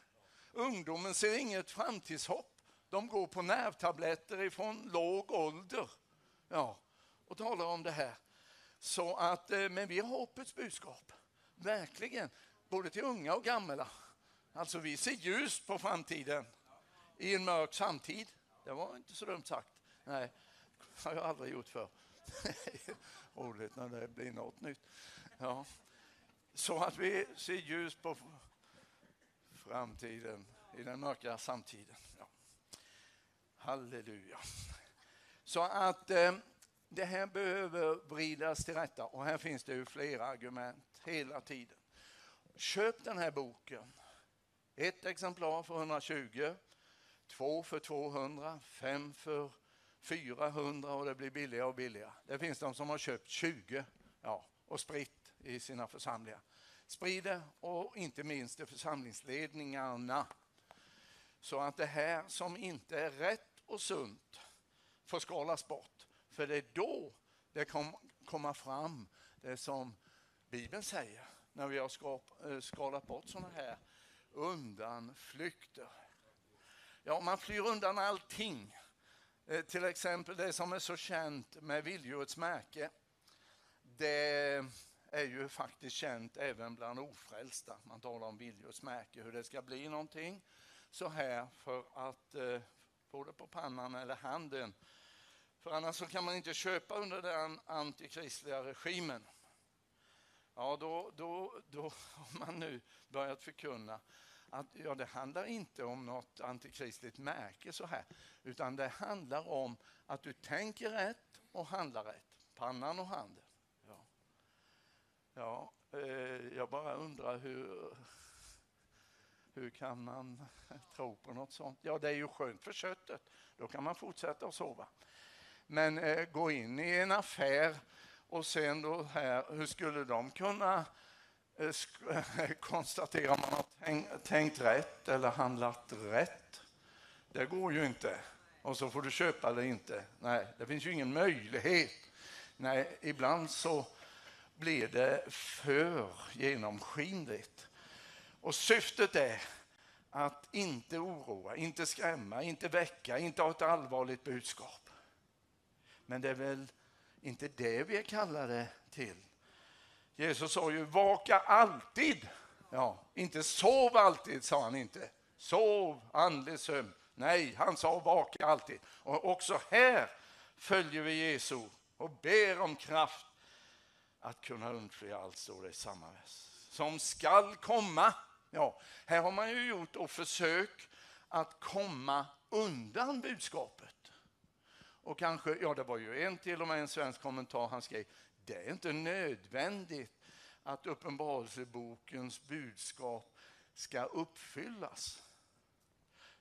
Ungdomen ser inget framtidshopp. De går på nervtabletter ifrån låg ålder. Ja, och talar om det här. Så att, eh, men vi har hoppets budskap. Verkligen. Både till unga och gamla. Alltså vi ser ljust på framtiden i en mörk samtid. Det var inte så dumt sagt. Nej, det har jag aldrig gjort för. [laughs] Roligt när det blir något nytt. Ja. Så att vi ser ljus på framtiden i den mörka samtiden. Ja. Halleluja. Så att eh, det här behöver vridas till rätta och här finns det ju flera argument hela tiden. Köp den här boken. Ett exemplar för 120, två för 200, fem för 400 och det blir billigare och billigare. Det finns de som har köpt 20 ja, och spritt i sina församlingar. Sprider, och inte minst till församlingsledningarna. Så att det här som inte är rätt och sunt får skalas bort. För det är då det kommer komma fram det som Bibeln säger när vi har eh, skalat bort sådana här undanflykter. Ja, man flyr undan allting. Eh, till exempel det som är så känt med vilddjurets märke. Det är ju faktiskt känt även bland ofrälsta. Man talar om vilddjurets märke, hur det ska bli någonting så här för att eh, få det på pannan eller handen. För annars så kan man inte köpa under den antikristliga regimen. Ja, då, då, då har man nu börjat förkunna att ja, det handlar inte om något antikristligt märke så här, utan det handlar om att du tänker rätt och handlar rätt. Pannan och handen. Ja. Ja, Eh, jag bara undrar hur, hur kan man tro på något sånt? Ja, det är ju skönt för köttet. Då kan man fortsätta att sova. Men eh, gå in i en affär och sen då här, hur skulle de kunna Eh, [laughs] konstaterar man att man har tänkt, tänkt rätt eller handlat rätt? Det går ju inte. Och så får du köpa eller inte. Nej, det finns ju ingen möjlighet. Nej, ibland så blir det för genomskinligt. Och syftet är att inte oroa, inte skrämma, inte väcka, inte ha ett allvarligt budskap. Men det är väl inte det vi är kallade till. Jesus sa ju vaka alltid. Ja, inte sov alltid, sa han inte. Sov, andlig sömn. Nej, han sa vaka alltid. Och också här följer vi Jesu och ber om kraft att kunna undfly allt, står det i samma vers. Som skall komma. Ja, här har man ju gjort och försök att komma undan budskapet. Och kanske, ja det var ju en till och med en svensk kommentar, han skrev, det är inte nödvändigt att Uppenbarelsebokens budskap ska uppfyllas.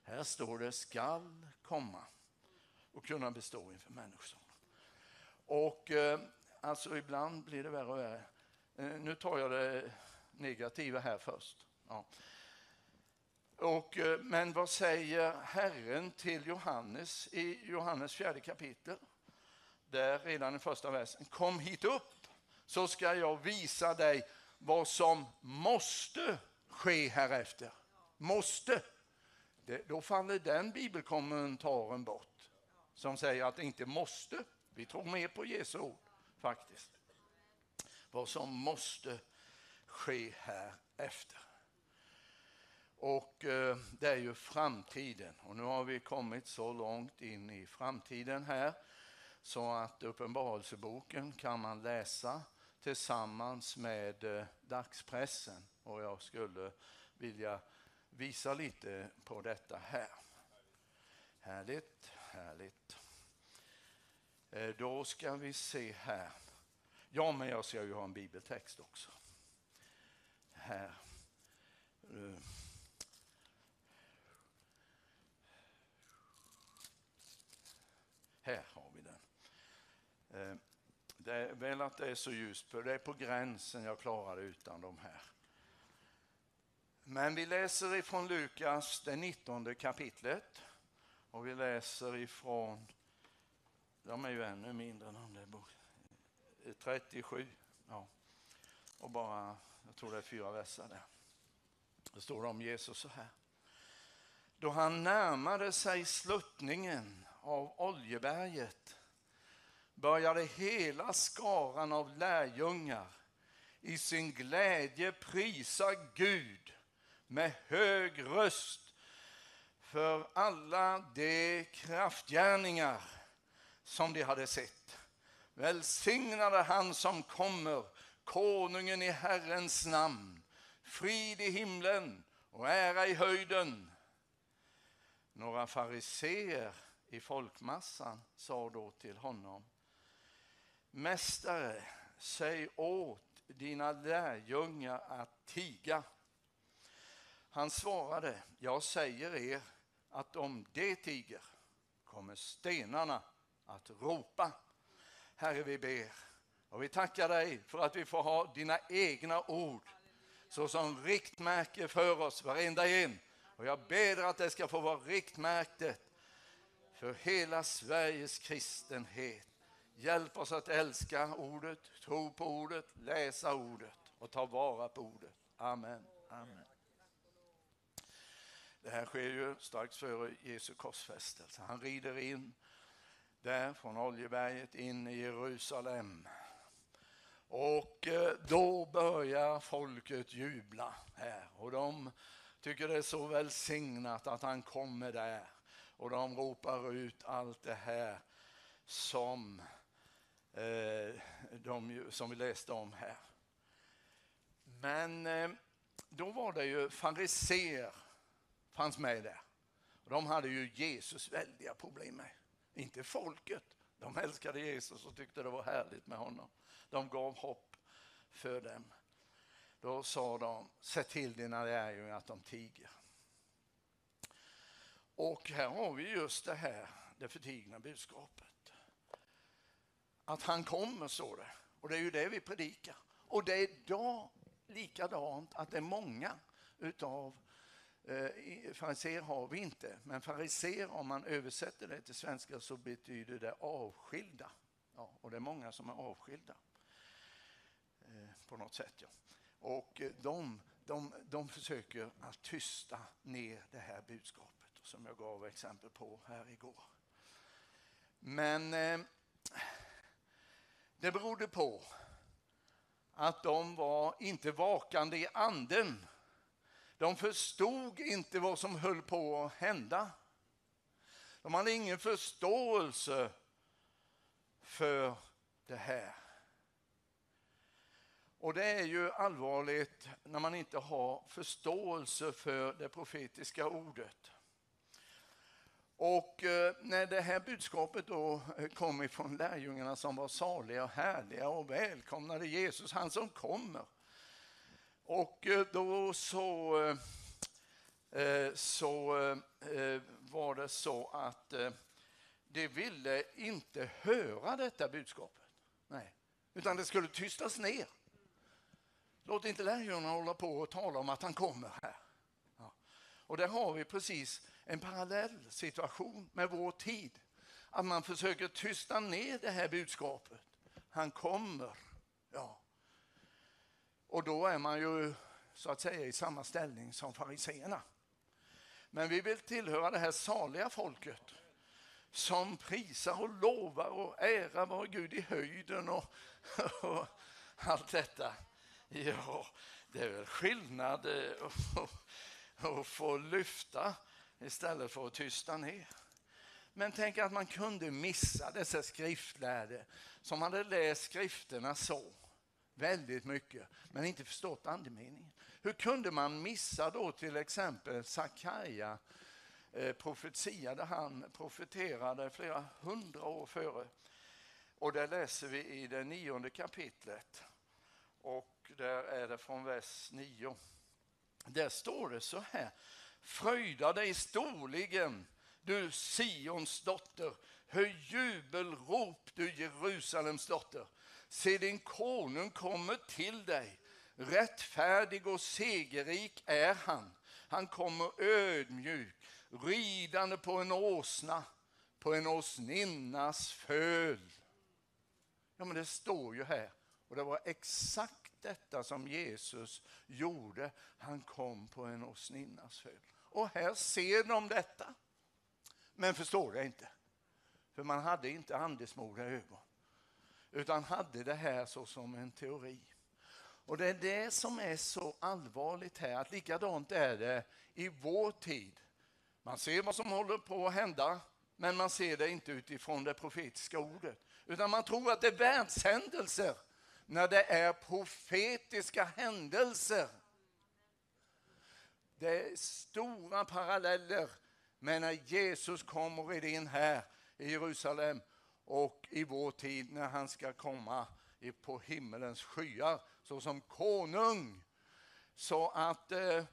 Här står det skall komma och kunna bestå inför människor. Och eh, alltså ibland blir det värre och värre. Eh, nu tar jag det negativa här först. Ja. Och, eh, men vad säger Herren till Johannes i Johannes fjärde kapitel? Där redan i första versen. Kom hit upp så ska jag visa dig vad som måste ske härefter. Måste. Det, då faller den bibelkommentaren bort som säger att det inte måste. Vi tror mer på Jesu ord faktiskt. Vad som måste ske härefter. Och eh, det är ju framtiden. Och nu har vi kommit så långt in i framtiden här så att Uppenbarelseboken kan man läsa tillsammans med eh, dagspressen. Och jag skulle vilja visa lite på detta här. Härligt, härligt. Eh, då ska vi se här. Ja, men jag ska ju ha en bibeltext också. Här. Eh. Här har vi den. Eh, Eh, det är väl att det är så ljust, för det är på gränsen jag klarar det utan de här. Men vi läser ifrån Lukas, det 19 kapitlet. Och vi läser ifrån de är ju ännu mindre än de där 37. Ja. Och bara, jag tror det är fyra verser där. Det står om Jesus så här. Då han närmade sig sluttningen av Oljeberget började hela skaran av lärjungar i sin glädje prisa Gud med hög röst för alla de kraftgärningar som de hade sett. Välsignade han som kommer, konungen i Herrens namn. Frid i himlen och ära i höjden. Några fariseer i folkmassan sa då till honom. Mästare, säg åt dina lärjungar att tiga. Han svarade, jag säger er att om de tiger kommer stenarna att ropa. Herre, vi ber och vi tackar dig för att vi får ha dina egna ord såsom riktmärke för oss, varenda en. Och jag ber att det ska få vara riktmärket för hela Sveriges kristenhet. Hjälp oss att älska ordet, tro på ordet, läsa ordet och ta vara på ordet. Amen. Amen. Det här sker ju strax före Jesu korsfästelse. Han rider in där från Oljeberget in i Jerusalem. Och eh, då börjar folket jubla här och de tycker det är så välsignat att han kommer där. Och de ropar ut allt det här som, Eh, de, som vi läste om här. Men eh, då var det ju fariser fanns med där. De hade ju Jesus väldiga problem med. Inte folket. De älskade Jesus och tyckte det var härligt med honom. De gav hopp för dem. Då sa de, se till dina lärjungar att de tiger. Och här har vi just det här, det förtigna budskapet. Att han kommer, står det. Och det är ju det vi predikar. Och det är idag likadant att det är många utav eh, fariséer har vi inte, men fariser om man översätter det till svenska så betyder det avskilda. Ja, och det är många som är avskilda eh, på något sätt. Ja. Och eh, de, de, de försöker att tysta ner det här budskapet som jag gav exempel på här igår. Men eh, det berodde på att de var inte vakande i anden. De förstod inte vad som höll på att hända. De hade ingen förståelse för det här. Och det är ju allvarligt när man inte har förståelse för det profetiska ordet. Och eh, när det här budskapet då eh, kom ifrån lärjungarna som var saliga och härliga och välkomnade Jesus, han som kommer. Och eh, då så, så var det så att de ville inte höra detta budskapet. Nej. Utan det skulle tystas ner. Låt inte lärjungarna hålla på och tala om att han kommer här. Ja. Och där har vi precis en parallell situation med vår tid. Att man försöker tysta ner det här budskapet. Han kommer. Ja. Och då är man ju så att säga i samma ställning som fariseerna. Men vi vill tillhöra det här saliga folket som prisar och lovar och ärar vår Gud i höjden och, [laughs] och allt detta. Ja, det är väl skillnad eh, [laughs] att få lyfta istället för att tysta ner. Men tänk att man kunde missa dessa skriftlärde som hade läst skrifterna så väldigt mycket men inte förstått andemeningen. Hur kunde man missa då till exempel Sakarja eh, profetia där han profeterade flera hundra år före. Och det läser vi i det nionde kapitlet och där är det från vers 9. Där står det så här. Fröjda dig storligen, du Sions dotter. Höj jubelrop, du Jerusalems dotter. Se, din konung kommer till dig. Rättfärdig och segerrik är han. Han kommer ödmjuk, ridande på en åsna, på en åsninnas föl. Ja, men det står ju här. Och det var exakt detta som Jesus gjorde. Han kom på en åsninnas föl. Och här ser de detta, men förstår det inte. För man hade inte andesmogna ögon, utan hade det här så som en teori. Och det är det som är så allvarligt här, att likadant är det i vår tid. Man ser vad som håller på att hända, men man ser det inte utifrån det profetiska ordet. Utan man tror att det är världshändelser när det är profetiska händelser. Det är stora paralleller med när Jesus kommer in här i Jerusalem och i vår tid när han ska komma på himmelens skyar såsom konung. Så att eh,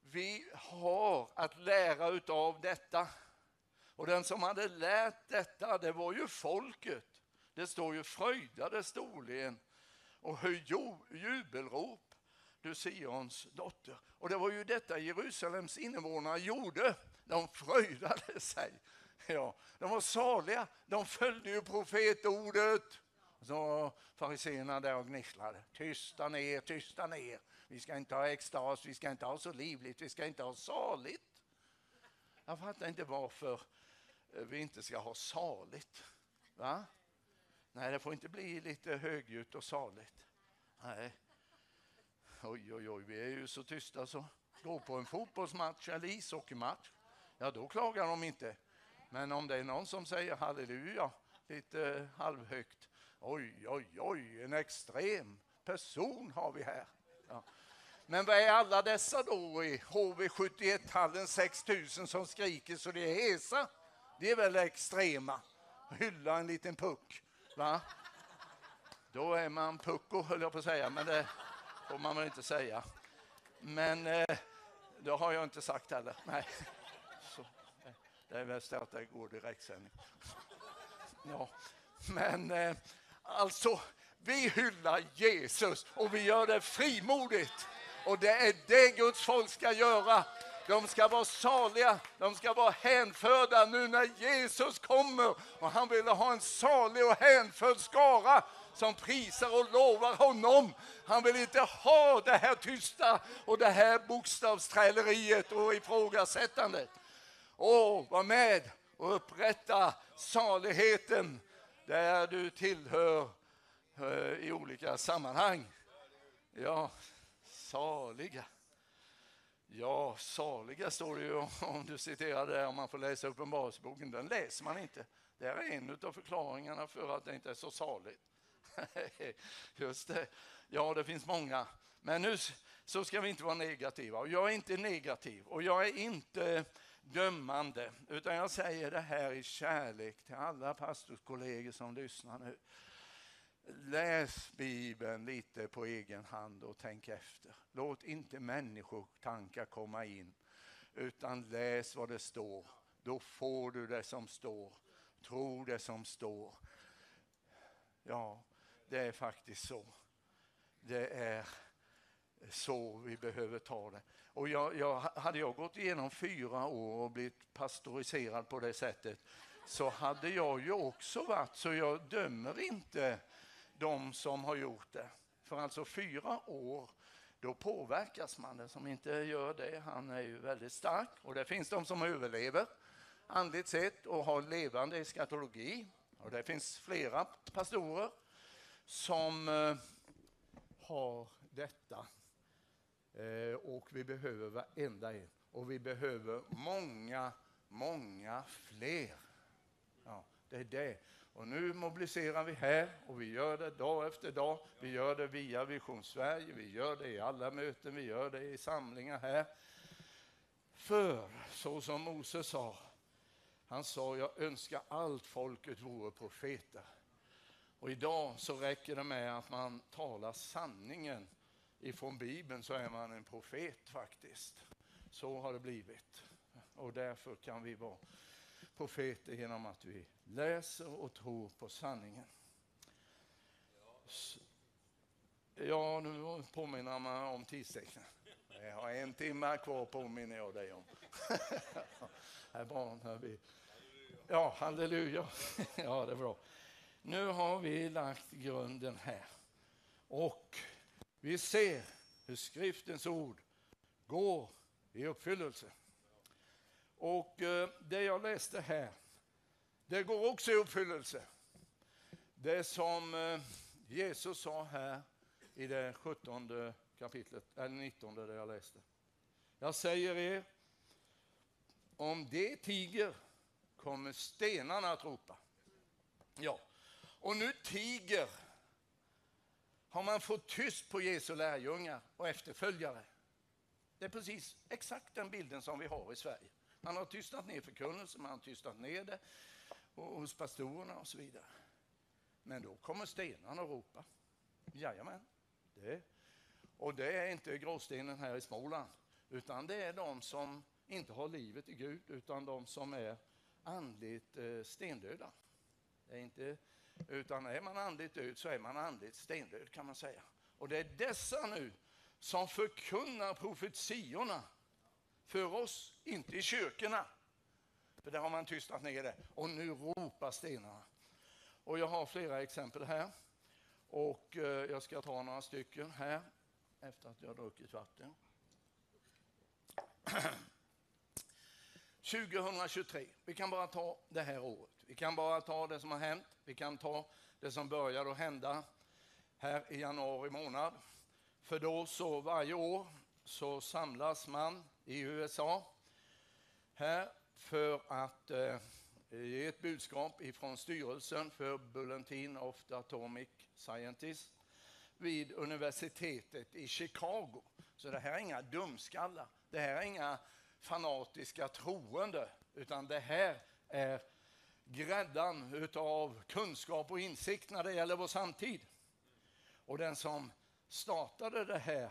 vi har att lära av detta. Och den som hade lärt detta, det var ju folket. Det står ju fröjdade storligen och hur jubelrop du Sions dotter. Och det var ju detta Jerusalems invånare gjorde. De fröjdade sig. Ja, de var saliga. De följde ju profetordet. Så fariséerna där och gnisslade. Tysta ner, tysta ner. Vi ska inte ha extas, vi ska inte ha så livligt, vi ska inte ha saligt. Jag fattar inte varför eh, vi inte ska ha saligt. Va? Nej, det får inte bli lite högljutt och saligt. Nej, Oj, oj, oj, vi är ju så tysta så. Gå på en fotbollsmatch eller ishockeymatch, ja då klagar de inte. Men om det är någon som säger halleluja lite eh, halvhögt, oj, oj, oj, en extrem person har vi här. Ja. Men vad är alla dessa då i HV71-hallen 6000 som skriker så det är hesa? Det är väl extrema. Hylla en liten puck. Va? Då är man pucko höll jag på att säga. Men det, får man väl inte säga. Men eh, det har jag inte sagt heller. Nej. Så, det är bäst att det går direktsändning. Ja. Men eh, alltså, vi hyllar Jesus och vi gör det frimodigt. Och det är det Guds folk ska göra. De ska vara saliga, de ska vara hänförda nu när Jesus kommer. Och han vill ha en salig och hänförd skara som prisar och lovar honom. Han vill inte ha det här tysta och det här bokstavsträleriet och ifrågasättandet. Åh, var med och upprätta saligheten där du tillhör eh, i olika sammanhang. Ja, saliga. Ja, saliga står det ju om du citerar det, om man får läsa Uppenbarelseboken. Den läser man inte. Det är en av förklaringarna för att det inte är så saligt. [laughs] Just det. Ja, det finns många. Men nu så ska vi inte vara negativa. Och jag är inte negativ och jag är inte dömande, utan jag säger det här i kärlek till alla pastorskollegor som lyssnar nu. Läs Bibeln lite på egen hand och tänk efter. Låt inte människotankar komma in, utan läs vad det står. Då får du det som står. Tro det som står. Ja, det är faktiskt så. Det är så vi behöver ta det. Och jag, jag, hade jag gått igenom fyra år och blivit pastoriserad på det sättet så hade jag ju också varit, så jag dömer inte de som har gjort det. För alltså fyra år, då påverkas man. Den som inte gör det, han är ju väldigt stark. Och det finns de som överlever andligt sett och har levande eskatologi. Och det finns flera pastorer som eh, har detta. Eh, och vi behöver varenda en. Och vi behöver många, många fler. Ja, det är det. Och nu mobiliserar vi här och vi gör det dag efter dag. Vi gör det via Vision Sverige, vi gör det i alla möten, vi gör det i samlingar här. För, så som Moses sa, han sa jag önskar allt folket vore profeter. Och idag så räcker det med att man talar sanningen ifrån Bibeln så är man en profet faktiskt. Så har det blivit. Och därför kan vi vara profeter genom att vi läser och tror på sanningen. Ja, nu påminner man om tidstecknen. Jag har en timme kvar påminner jag dig om. [laughs] Här barn, här vi. Ja, halleluja. [laughs] Ja, det är bra. Nu har vi lagt grunden här. Och vi ser hur skriftens ord går i uppfyllelse. Och eh, det jag läste här, det går också i uppfyllelse. Det som eh, Jesus sa här i det 17 kapitlet, eller 19 där jag läste. Jag säger er, om det tiger kommer stenarna att ropa. Ja, och nu tiger har man fått tyst på Jesu lärjungar och efterföljare. Det är precis exakt den bilden som vi har i Sverige. Man har tystat ner förkunnelsen, man har tystat ner det hos pastorerna och så vidare. Men då kommer stenarna och ropa. Jajamän. Det. Och det är inte gråstenen här i Småland, utan det är de som inte har livet i Gud, utan de som är andligt eh, stendöda. Det är inte utan är man andligt död så är man andligt stendöd kan man säga. Och det är dessa nu som förkunnar profetiorna för oss, inte i kyrkorna. För där har man tystat ner det. Och nu ropar stenarna. Och jag har flera exempel här. Och eh, jag ska ta några stycken här efter att jag har druckit vatten. [clears throat] 2023, vi kan bara ta det här året. Vi kan bara ta det som har hänt. Vi kan ta det som började att hända här i januari månad. För då så varje år så samlas man i USA här för att eh, ge ett budskap ifrån styrelsen för Bulletin of the Atomic Scientists vid universitetet i Chicago. Så det här är inga dumskallar. Det här är inga fanatiska troende, utan det här är gräddan utav kunskap och insikt när det gäller vår samtid. Och den som startade det här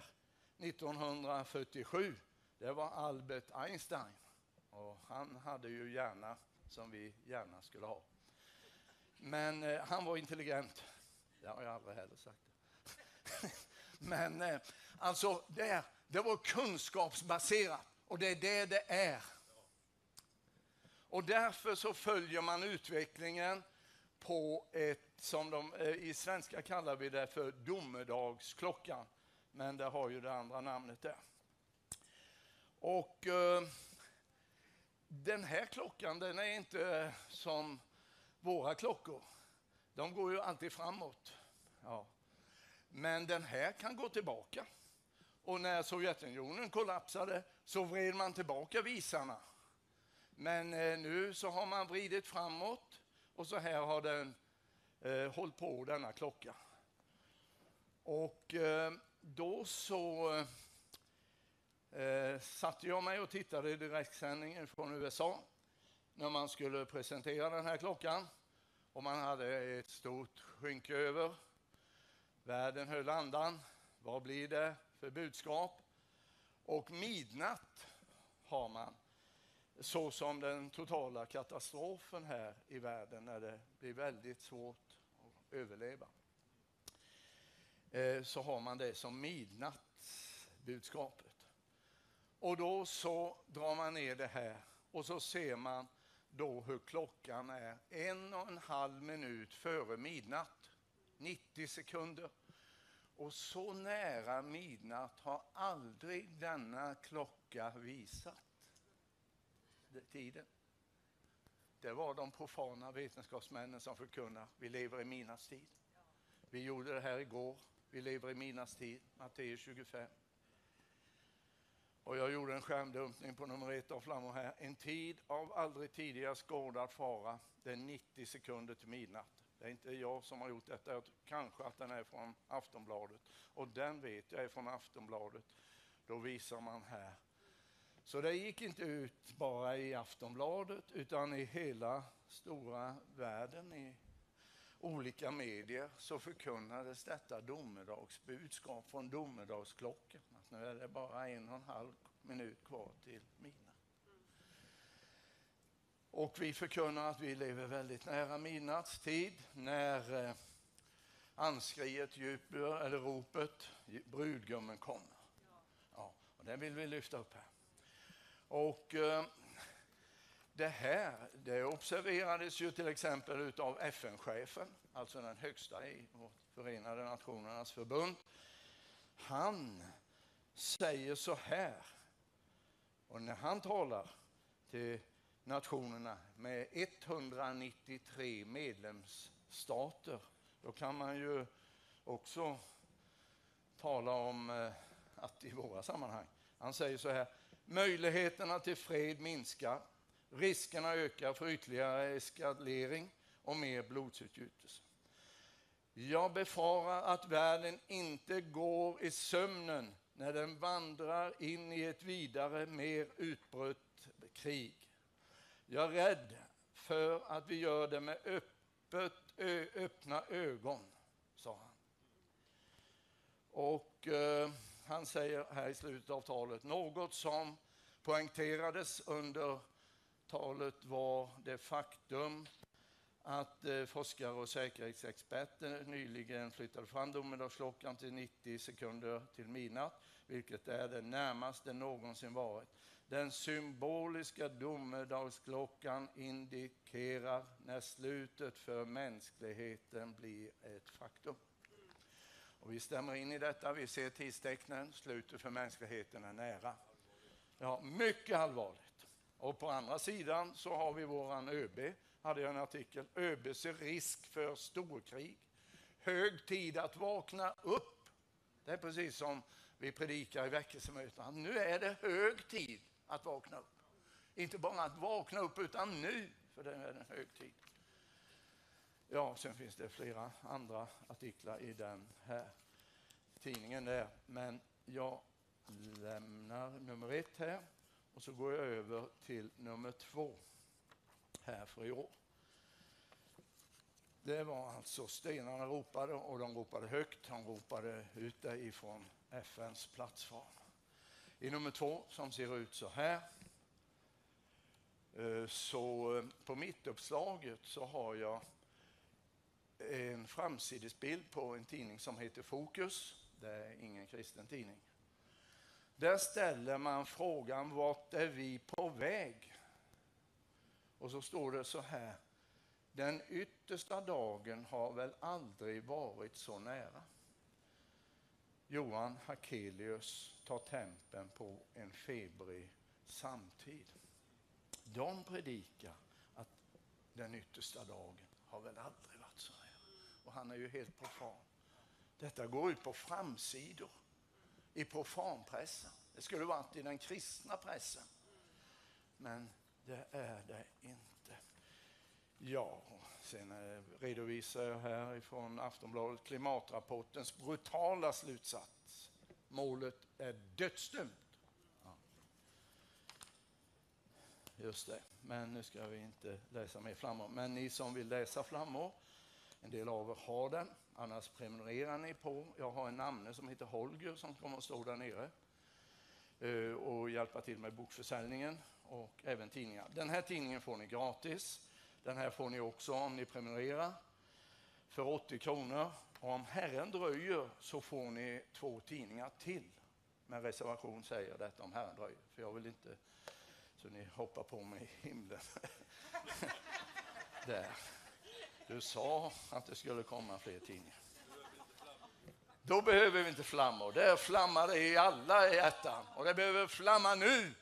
1947, det var Albert Einstein. Och han hade ju hjärna som vi gärna skulle ha. Men eh, han var intelligent. Det har jag aldrig heller sagt. [laughs] Men eh, alltså, det, det var kunskapsbaserat och det är det det är. Och därför så följer man utvecklingen på ett, som de eh, i svenska kallar vi det för domedagsklockan. Men det har ju det andra namnet där. Och eh, den här klockan den är inte som våra klockor. De går ju alltid framåt. Ja. Men den här kan gå tillbaka. Och när Sovjetunionen kollapsade så vred man tillbaka visarna. Men eh, nu så har man vridit framåt och så här har den eh, hållit på, denna klocka. Och eh, då så eh, satte jag mig och tittade i direktsändningen från USA när man skulle presentera den här klockan. Och man hade ett stort skynke över. Världen höll andan. Vad blir det för budskap? Och midnatt har man så som den totala katastrofen här i världen när det blir väldigt svårt att överleva. Eh, så har man det som midnattsbudskapet. Och då så drar man ner det här och så ser man då hur klockan är en och en halv minut före midnatt. 90 sekunder. Och så nära midnatt har aldrig denna klocka visat tiden. Det var de profana vetenskapsmännen som förkunnar vi lever i minas tid. Vi gjorde det här igår. Vi lever i minas tid, Matteus 25. Och jag gjorde en skärmdumpning på nummer ett av flammor här. En tid av aldrig tidigare skådad fara. Det är 90 sekunder till midnatt. Det är inte jag som har gjort detta. Jag kanske att den är från Aftonbladet. Och den vet jag är från Aftonbladet. Då visar man här. Så det gick inte ut bara i Aftonbladet utan i hela stora världen, i olika medier, så förkunnades detta domedagsbudskap från domedagsklockan. Att nu är det bara en och en halv minut kvar till midnatt. Och vi förkunnar att vi lever väldigt nära midnattstid när eh, anskriet, djuper, eller ropet, brudgummen kommer. Ja, och det vill vi lyfta upp här. Och eh, det här det observerades ju till exempel av FN-chefen, alltså den högsta i Förenade Nationernas förbund. Han säger så här, och när han talar till nationerna med 193 medlemsstater, då kan man ju också tala om eh, att i våra sammanhang. Han säger så här, möjligheterna till fred minskar, riskerna ökar för ytterligare eskalering och mer blodsutgjutelse. Jag befarar att världen inte går i sömnen när den vandrar in i ett vidare, mer utbrött krig. Jag är rädd för att vi gör det med öppet, ö, öppna ögon, sa han. Och eh, han säger här i slutet av talet, något som poängterades under talet var det faktum att eh, forskare och säkerhetsexperter nyligen flyttade fram domedagsklockan till 90 sekunder till midnatt, vilket är det närmaste någonsin varit. Den symboliska domedagsklockan indikerar när slutet för mänskligheten blir ett faktum. Och vi stämmer in i detta, vi ser tidstecknen, slutet för mänskligheten är nära. Ja, mycket allvarligt. Och på andra sidan så har vi våran ÖB, hade jag en artikel, ÖB ser risk för storkrig. Hög tid att vakna upp. Det är precis som vi predikar i väckelsemötena. Nu är det hög tid att vakna upp. Inte bara att vakna upp, utan nu, för det är en hög tid. Ja, sen finns det flera andra artiklar i den här tidningen där, men jag lämnar nummer ett här och så går jag över till nummer två här för i år. Det var alltså stenarna ropade och de ropade högt. De ropade ut ifrån FNs plattform. I nummer två som ser ut så här. Eh, så eh, på mittuppslaget så har jag en framsidesbild på en tidning som heter Fokus. Det är ingen kristen tidning. Där ställer man frågan vart är vi på väg? Och så står det så här. Den yttersta dagen har väl aldrig varit så nära. Johan Hakelius tar tempen på en febrig samtid. De predikar att den yttersta dagen har väl aldrig. Och han är ju helt profan. Detta går ut på framsidor i profanpressen. Det skulle varit i den kristna pressen. Men det är det inte. Ja, sen eh, redovisar jag här ifrån Aftonbladet klimatrapportens brutala slutsats. Målet är dödsdömt. Ja. Just det, men nu ska vi inte läsa mer flammor. Men ni som vill läsa flammor, en del av er har den, annars prenumererar ni på. Jag har en namne som heter Holger som kommer att stå där nere eh, och hjälpa till med bokförsäljningen och även tidningar. Den här tidningen får ni gratis. Den här får ni också om ni prenumererar för 80 kronor. Och om Herren dröjer så får ni två tidningar till. Men reservation säger detta om Herren dröjer. För jag vill inte så ni hoppar på mig i himlen. [laughs] Där. Du sa att det skulle komma fler tidningar. Då behöver vi inte flammor. Det flammar det i alla hjärtan. Och det behöver flamma nu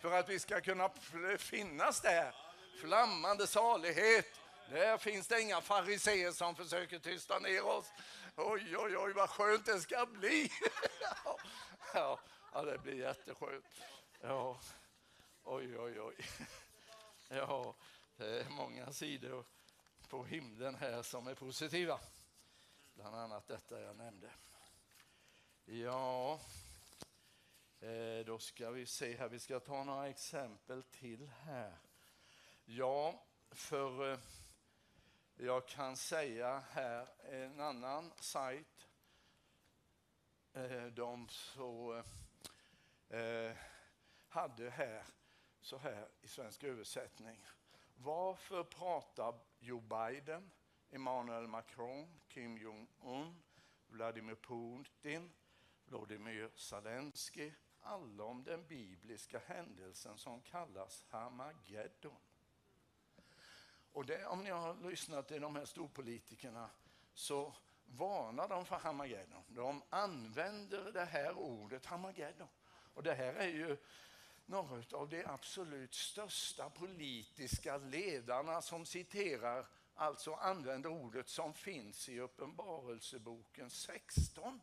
för att vi ska kunna finnas där. Flammande salighet. Där finns det inga fariseer som försöker tysta ner oss. Oj, oj, oj, vad skönt det ska bli. [laughs] ja, ja, det blir jätteskönt. Ja, oj, oj, oj. [laughs] Ja, det är många sidor på himlen här som är positiva. Bland annat detta jag nämnde. Ja, eh, då ska vi se här, vi ska ta några exempel till här. Ja, för eh, jag kan säga här en annan sajt. Eh, de så hade här så här i svensk översättning. Varför pratar Joe Biden, Emmanuel Macron, Kim Jong-Un, Vladimir Putin, Vladimir Zelensky, alla om den bibliska händelsen som kallas Hamageddon. Och det, om ni har lyssnat till de här storpolitikerna så varnar de för Hamageddon. De använder det här ordet Hamageddon. Och det här är ju några av de absolut största politiska ledarna som citerar, alltså använder ordet som finns i Uppenbarelseboken 16.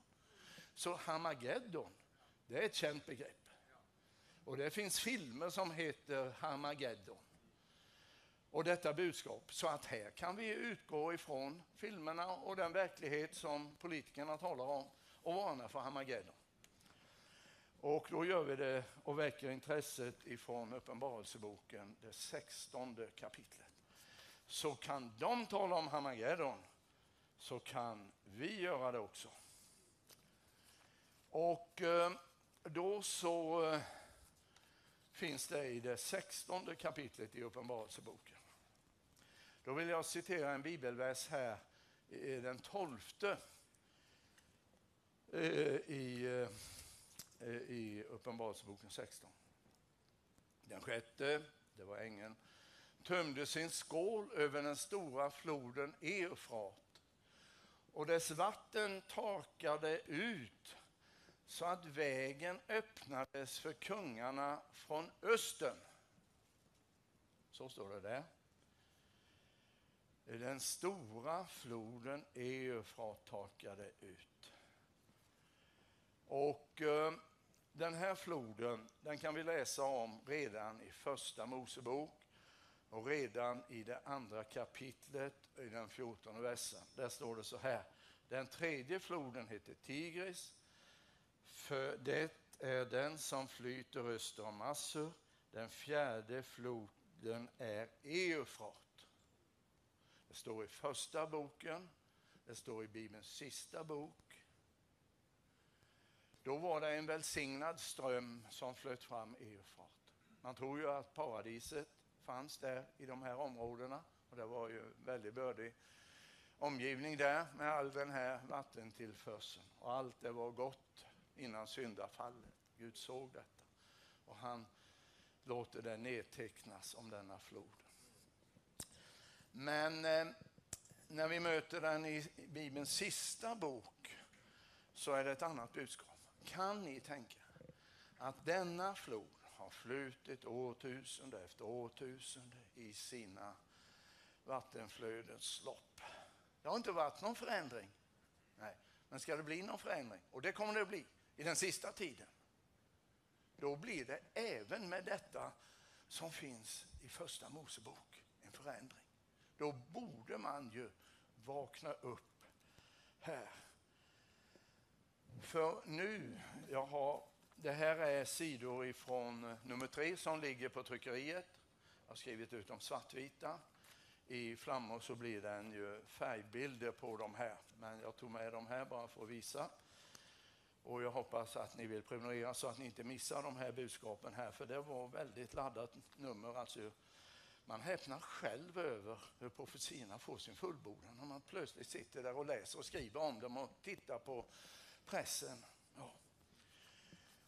Så Hamageddon det är ett känt begrepp. Och det finns filmer som heter Harmageddon. Och detta budskap. Så att här kan vi utgå ifrån filmerna och den verklighet som politikerna talar om och varna för Harmageddon. Och då gör vi det och väcker intresset ifrån Uppenbarelseboken, det sextonde kapitlet. Så kan de tala om Hamageddon, så kan vi göra det också. Och eh, då så eh, finns det i det sextonde kapitlet i Uppenbarelseboken. Då vill jag citera en bibelvers här, den tolfte eh, i, eh, Eh, i Uppenbarelseboken 16. Den sjätte, det var ängeln, tömde sin skål över den stora floden Eufrat och dess vatten torkade ut så att vägen öppnades för kungarna från östern. Så står det där. Den stora floden Eufrat torkade ut. Och eh, den här floden den kan vi läsa om redan i första Mosebok och redan i det andra kapitlet i den fjortonde versen. Där står det så här. Den tredje floden heter Tigris för det är den som flyter öster om Assur. Den fjärde floden är Eufrat. Det står i första boken, det står i Bibelns sista bok. Då var det en välsignad ström som flöt fram i Eufrat. Man tror ju att paradiset fanns där i de här områdena och det var ju väldigt bördig omgivning där med all den här vattentillförseln. Och allt det var gott innan syndafallet. Gud såg detta och han låter det nedtecknas om denna flod. Men eh, när vi möter den i Bibelns sista bok så är det ett annat budskap. Kan ni tänka att denna flod har flutit årtusende efter årtusende i sina vattenflödens lopp. Det har inte varit någon förändring. Nej. Men ska det bli någon förändring, och det kommer det att bli i den sista tiden, då blir det även med detta som finns i första Mosebok en förändring. Då borde man ju vakna upp här. För nu, jag har, det här är sidor ifrån eh, nummer tre som ligger på tryckeriet. Jag har skrivit ut dem svartvita. I flammor så blir det ju färgbilder på de här, men jag tog med de här bara för att visa. Och jag hoppas att ni vill prenumerera så att ni inte missar de här budskapen här, för det var väldigt laddat nummer. Alltså, man häpnar själv över hur profetierna får sin fullbordan när man plötsligt sitter där och läser och skriver om dem och tittar på pressen. Ja.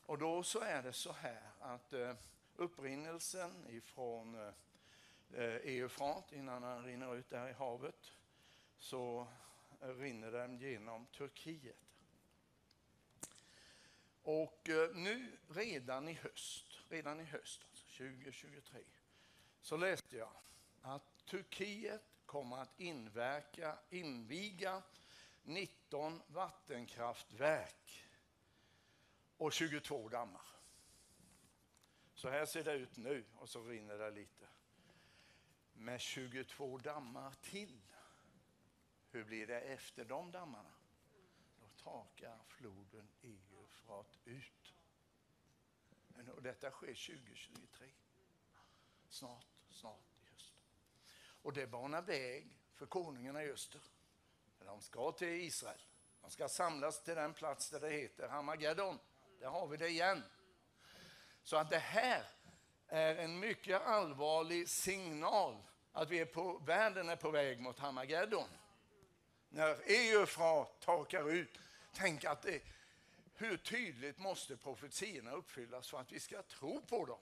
Och då så är det så här att eh, upprinnelsen ifrån eh, eh Eufrat innan den rinner ut där i havet så rinner den genom Turkiet. Och eh, nu redan i höst, redan i höst, alltså 2023, så läste jag att Turkiet kommer att inverka, inviga 19 vattenkraftverk och 22 dammar. Så här ser det ut nu och så rinner det lite. Med 22 dammar till, hur blir det efter de dammarna? Då takar floden Eufrat ut. Och detta sker 2023. Snart, snart i höst. Och det banar väg för konungarna i öster. De ska till Israel. De ska samlas till den plats där det heter Hamageddon. Där har vi det igen. Så att det här är en mycket allvarlig signal att vi är på, världen är på väg mot Hamageddon. När Eufrat takar ut, tänk att det, hur tydligt måste profetiorna uppfyllas för att vi ska tro på dem?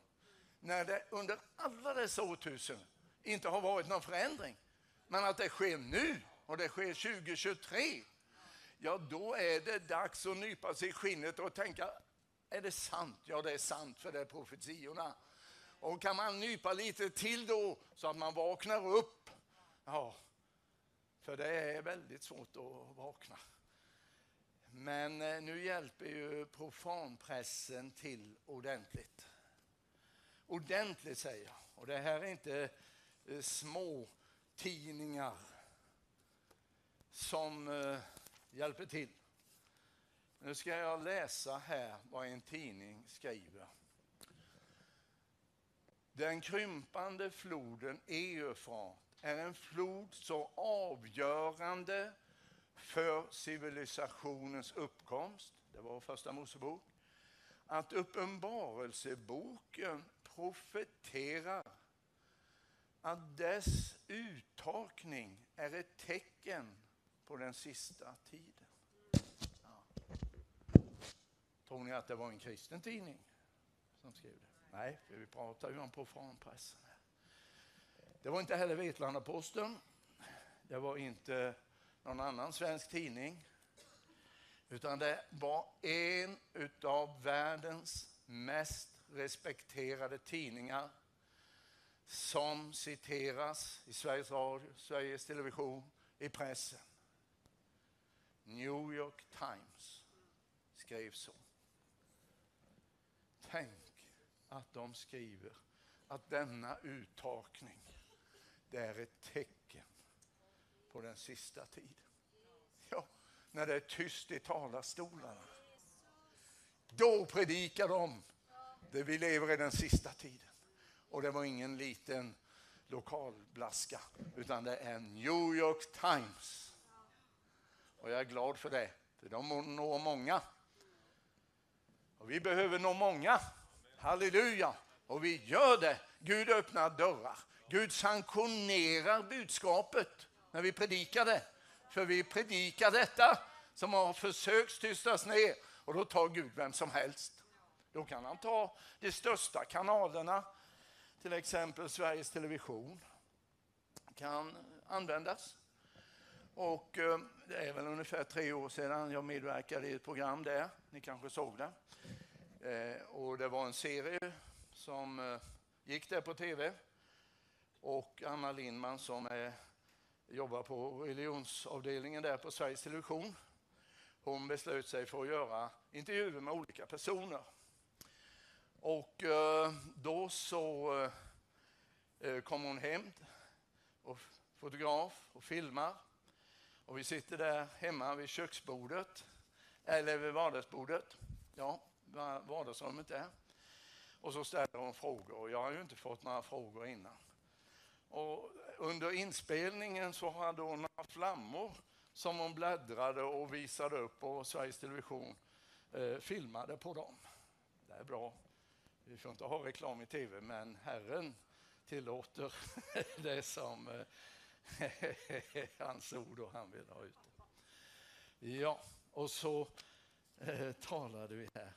När det under alla dessa årtusenden inte har varit någon förändring, men att det sker nu och det sker 2023, ja då är det dags att nypa sig i skinnet och tänka, är det sant? Ja, det är sant för det är profetiorna. Och kan man nypa lite till då så att man vaknar upp? Ja, för det är väldigt svårt att vakna. Men eh, nu hjälper ju profanpressen till ordentligt. Ordentligt säger jag. Och det här är inte eh, små tidningar som eh, hjälper till. Nu ska jag läsa här vad en tidning skriver. Den krympande floden Eufrat är en flod så avgörande för civilisationens uppkomst, det var första Mosebok, att Uppenbarelseboken profeterar att dess uttakning är ett tecken på den sista tiden. Ja. Tror ni att det var en kristen tidning som skrev det? Nej, för vi pratar ju om profanpressen. Det var inte heller Vetlanda-Posten. Det var inte någon annan svensk tidning. Utan det var en av världens mest respekterade tidningar som citeras i Sveriges Radio, Sveriges Television, i pressen. New York Times skrev så. Tänk att de skriver att denna uttakning det är ett tecken på den sista tiden. Ja, när det är tyst i talarstolarna. Då predikar de. Det vi lever i den sista tiden. Och det var ingen liten lokalblaska, utan det är New York Times. Och jag är glad för det, för de når många. Och vi behöver nå många. Halleluja! Och vi gör det. Gud öppnar dörrar. Gud sanktionerar budskapet när vi predikar det. För vi predikar detta som har försökt tystas ner och då tar Gud vem som helst. Då kan han ta de största kanalerna, till exempel Sveriges Television kan användas. Och eh, det är väl ungefär tre år sedan jag medverkade i ett program där. Ni kanske såg det. Eh, och det var en serie som eh, gick där på tv. Och Anna Lindman som är, jobbar på religionsavdelningen där på Sveriges Television. Hon beslöt sig för att göra intervjuer med olika personer. Och eh, då så eh, eh, kom hon hem och fotograf och filmar. Och vi sitter där hemma vid köksbordet, eller vid vardagsbordet. Ja, vardagsrummet där. Och så ställer hon frågor och jag har ju inte fått några frågor innan. Och under inspelningen så hade hon några flammor som hon bläddrade och visade upp och Sveriges Television eh, filmade på dem. Det är bra. Vi får inte ha reklam i tv, men Herren tillåter [laughs] det som eh, [laughs] hans ord och han vill ha ut det. Ja, och så eh, talade vi här.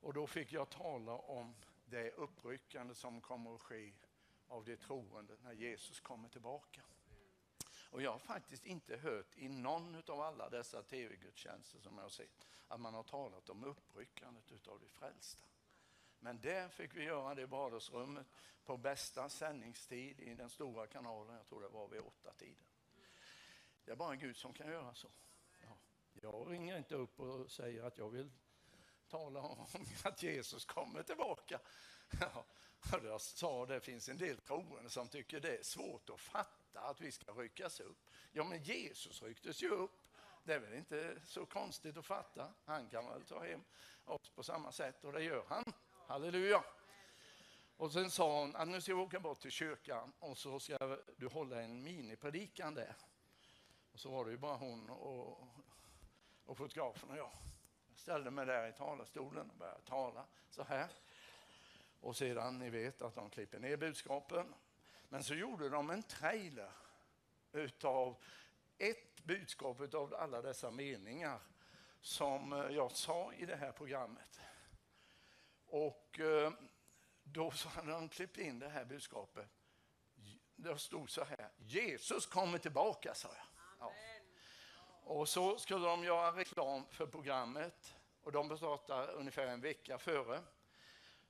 Och då fick jag tala om det uppryckande som kommer att ske av de troende när Jesus kommer tillbaka. Och jag har faktiskt inte hört i någon av alla dessa tv-gudstjänster som jag har sett att man har talat om uppryckandet av de frälsta. Men där fick vi göra det i vardagsrummet på bästa sändningstid i den stora kanalen. Jag tror det var vid åtta tiden. Det är bara Gud som kan göra så. Ja. Jag ringer inte upp och säger att jag vill tala om [laughs] att Jesus kommer tillbaka. Ja. Jag sa det finns en del troende som tycker det är svårt att fatta att vi ska ryckas upp. Ja, men Jesus rycktes ju upp. Det är väl inte så konstigt att fatta. Han kan väl ta hem oss på samma sätt och det gör han. Halleluja. Och sen sa hon att nu ska vi åka bort till kyrkan och så ska du hålla en minipredikan där. Och så var det ju bara hon och, och fotografen och jag. Jag ställde mig där i talarstolen och började tala så här. Och sedan, ni vet att de klipper ner budskapen. Men så gjorde de en trailer utav ett budskap utav alla dessa meningar som eh, jag sa i det här programmet. Och eh, då så hade de klippt in det här budskapet. Det stod så här, Jesus kommer tillbaka, sa jag. Ja. Och så skulle de göra reklam för programmet och de startar ungefär en vecka före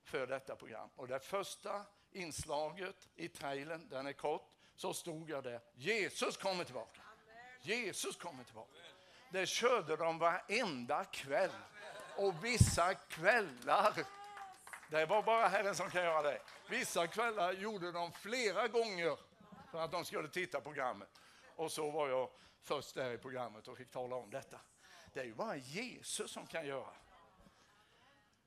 för detta program. Och det första inslaget i trailern, den är kort, så stod jag där, Jesus kommer tillbaka. Jesus kommer tillbaka. Det körde de varenda kväll. Och vissa kvällar det var bara Herren som kan göra det. Vissa kvällar gjorde de flera gånger för att de skulle titta på programmet. Och så var jag först där i programmet och fick tala om detta. Det är ju bara Jesus som kan göra.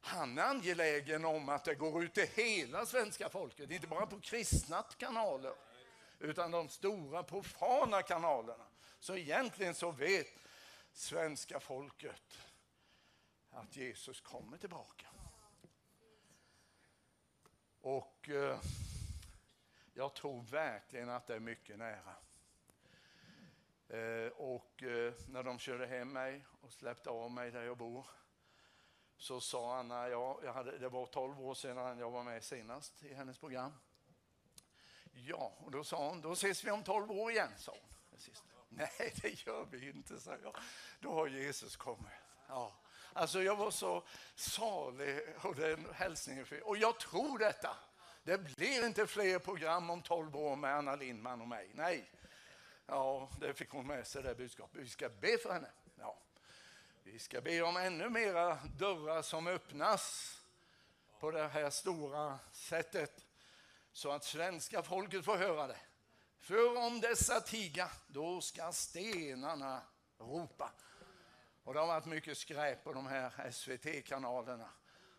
Han är angelägen om att det går ut till hela svenska folket, inte bara på kristna kanaler, utan de stora profana kanalerna. Så egentligen så vet svenska folket att Jesus kommer tillbaka. Och eh, jag tror verkligen att det är mycket nära. Eh, och eh, när de körde hem mig och släppte av mig där jag bor så sa Anna, ja, jag hade, det var 12 år sedan jag var med senast i hennes program. Ja, och då sa hon, då ses vi om 12 år igen, sa hon. Nej, det gör vi inte, sa jag. Då har Jesus kommit. Ja. Alltså jag var så salig och den hälsningen. Och jag tror detta. Det blir inte fler program om 12 år med Anna Lindman och mig. Nej. Ja, det fick hon med sig det budskapet. Vi ska be för henne. Ja. Vi ska be om ännu mera dörrar som öppnas på det här stora sättet så att svenska folket får höra det. För om dessa tiga, då ska stenarna ropa. Och det har varit mycket skräp på de här SVT-kanalerna.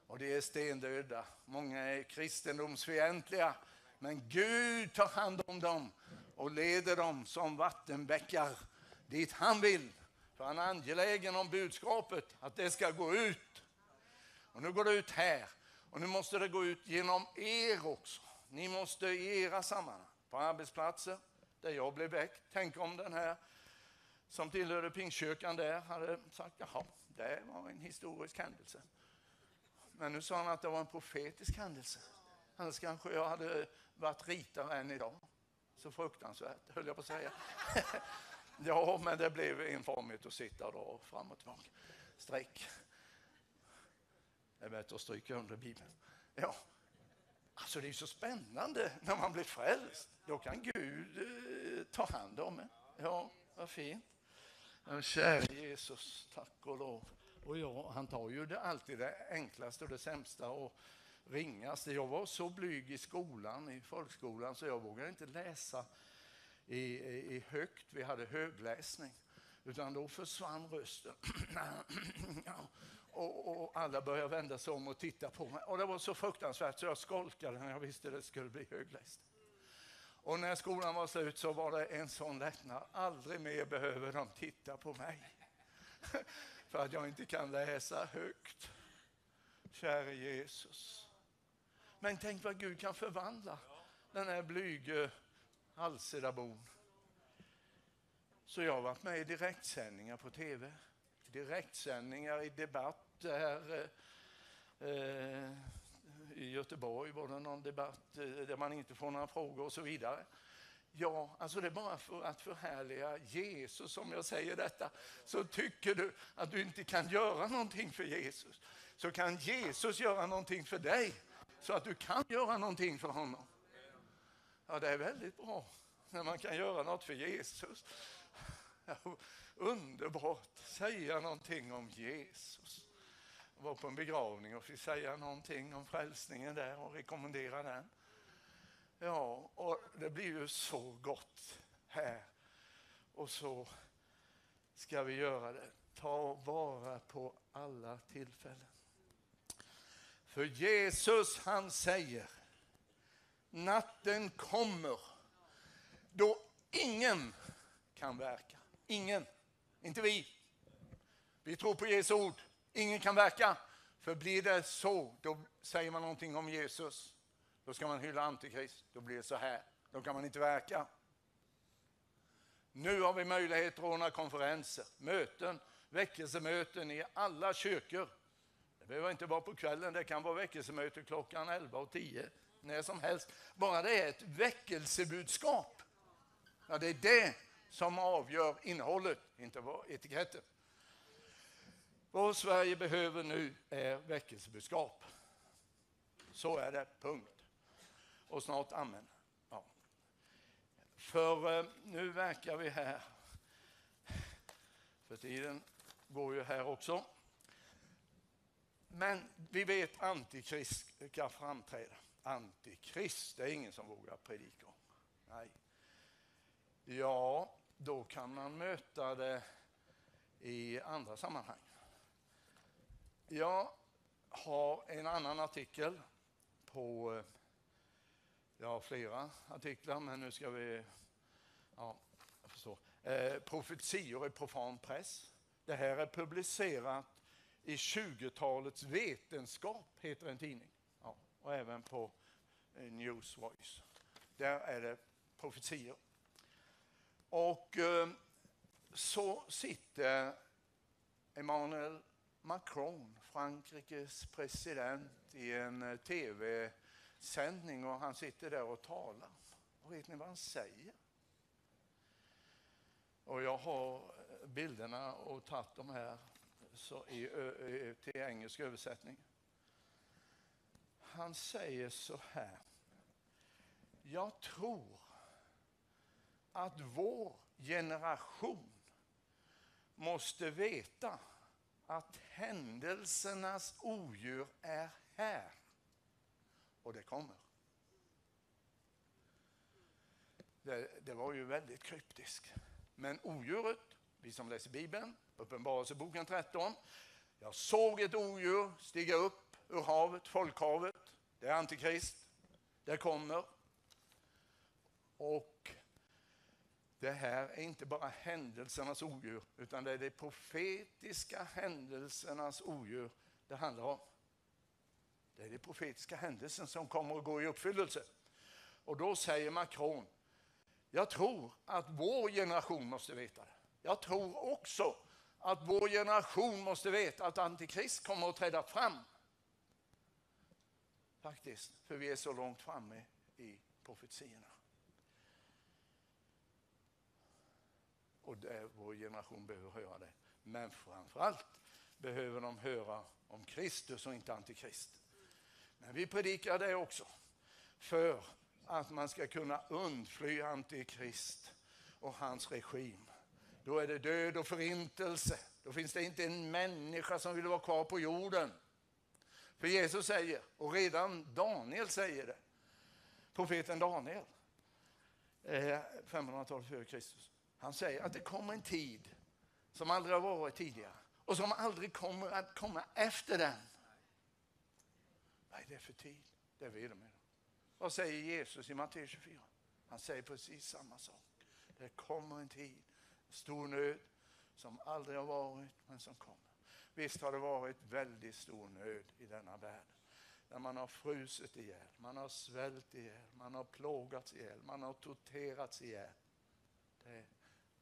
Och de är stendöda. Många är kristendomsfientliga. Men Gud tar hand om dem och leder dem som vattenbäckar dit han vill. För han är angelägen om budskapet, att det ska gå ut. Och nu går det ut här. Och nu måste det gå ut genom er också. Ni måste i era sammanhang, på arbetsplatser, där jag blev väckt. Tänk om den här som tillhörde Pingstkyrkan där hade sagt, jaha, det var en historisk händelse. Men nu sa han att det var en profetisk händelse. Annars kanske jag hade varit ritare än idag. Så fruktansvärt, höll jag på att säga. [laughs] ja, men det blev enformigt att sitta då fram och tillbaka. Streck. Det är bättre att stryka under Bibeln. Ja, alltså det är så spännande när man blir frälst. Då kan Gud eh, ta hand om en. Ja, vad fint. Käre Jesus, tack och lov. Och jag, han tar ju det, alltid det enklaste och det sämsta och ringaste. Jag var så blyg i skolan, i folkskolan, så jag vågade inte läsa i, i, i högt. Vi hade högläsning. Utan då försvann rösten. [clears throat] och, och, alla började vända sig om och titta på mig. Och det var så fruktansvärt så jag skolkade när jag visste att det skulle bli högläst. Och när skolan var slut så var det en sån lättnad. Aldrig mer behöver de titta på mig. [laughs] För att jag inte kan läsa högt. Käre Jesus. Men tänk vad Gud kan förvandla den här blyge Halsedabon. Så jag har varit med i direktsändningar på tv. Direktsändningar i debatt där eh, eh i Göteborg var det någon debatt eh, där man inte får några frågor och så vidare. Ja, alltså det är bara för att förhärliga Jesus som jag säger detta. Så tycker du att du inte kan göra någonting för Jesus, så kan Jesus göra någonting för dig så att du kan göra någonting för honom. Ja, det är väldigt bra när man kan göra något för Jesus. Ja, underbart, säga någonting om Jesus var på en begravning och fick säga någonting om frälsningen där och rekommendera den. Ja, och det blir ju så gott här. Och så ska vi göra det. Ta vara på alla tillfällen. För Jesus han säger, natten kommer då ingen kan verka. Ingen, inte vi. Vi tror på Jesu ord. Ingen kan verka. För blir det så, då säger man någonting om Jesus. Då ska man hylla Antikrist. Då blir det så här. Då kan man inte verka. Nu har vi möjlighet att ordna konferenser, möten, väckelsemöten i alla kyrkor. Det behöver inte vara på kvällen, det kan vara väckelsemöte klockan 11 och 10. När som helst. Bara det är ett väckelsebudskap. Ja, det är det som avgör innehållet, inte etiketten. Vad Sverige behöver nu är väckelsebudskap. Så är det, punkt. Och snart amen. Ja. För eh, nu verkar vi här. För tiden går ju här också. Men vi vet antikrist ska framträda. Antikrist, det är ingen som vågar predika om. Nej. Ja, då kan man möta det i andra sammanhang. Jag har en annan artikel på, eh, jag har flera artiklar men nu ska vi, ja, jag förstår. Eh, profetior i profan press. Det här är publicerat i 20-talets vetenskap, heter en tidning. Ja, och även på Newsvoice. News Voice. Där är det profetior. Och eh, så sitter Emmanuel Macron, Frankrikes president, i en eh, tv-sändning och han sitter där och talar. Och vet ni vad han säger? Och jag har eh, bilderna och tagit dem här så i, till engelsk översättning. Han säger så här. Jag tror att vår generation måste veta att händelsernas odjur är här och det kommer. Det, det var ju väldigt kryptiskt. Men odjuret, vi som läser Bibeln, Uppenbarelseboken 13. Jag såg ett odjur stiga upp ur havet, folkhavet. Det är Antikrist. Det kommer. Och det här är inte bara händelsernas odjur, utan det är de profetiska händelsernas odjur det handlar om. Det är de profetiska händelserna som kommer att gå i uppfyllelse. Och då säger Macron, jag tror att vår generation måste veta det. Jag tror också att vår generation måste veta att Antikrist kommer att träda fram. Faktiskt, för vi är så långt framme i profetiorna. Och det, vår generation behöver höra det. Men framförallt behöver de höra om Kristus och inte Antikrist. Men vi predikar det också. För att man ska kunna undfly Antikrist och hans regim. Då är det död och förintelse. Då finns det inte en människa som vill vara kvar på jorden. För Jesus säger, och redan Daniel säger det, profeten Daniel, eh, 500-talet före Kristus. Han säger att det kommer en tid som aldrig har varit tidigare och som aldrig kommer att komma efter den. Vad är det för tid? Det vet de inte. Vad säger Jesus i Matteus 24? Han säger precis samma sak. Det kommer en tid, stor nöd, som aldrig har varit men som kommer. Visst har det varit väldigt stor nöd i denna värld. Där man har frusit ihjäl, man har svält ihjäl, man har plågats ihjäl, man har torterats ihjäl. Det,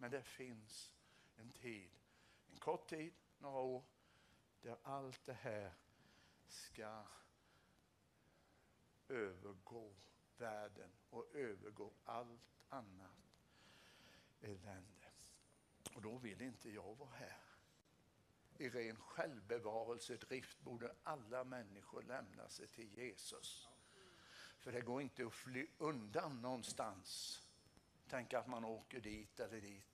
men det finns en tid, en kort tid, några år, där allt det här ska övergå världen och övergå allt annat elände. Och då vill inte jag vara här. I ren självbevarelsedrift borde alla människor lämna sig till Jesus. För det går inte att fly undan någonstans. Tänk att man åker dit eller dit.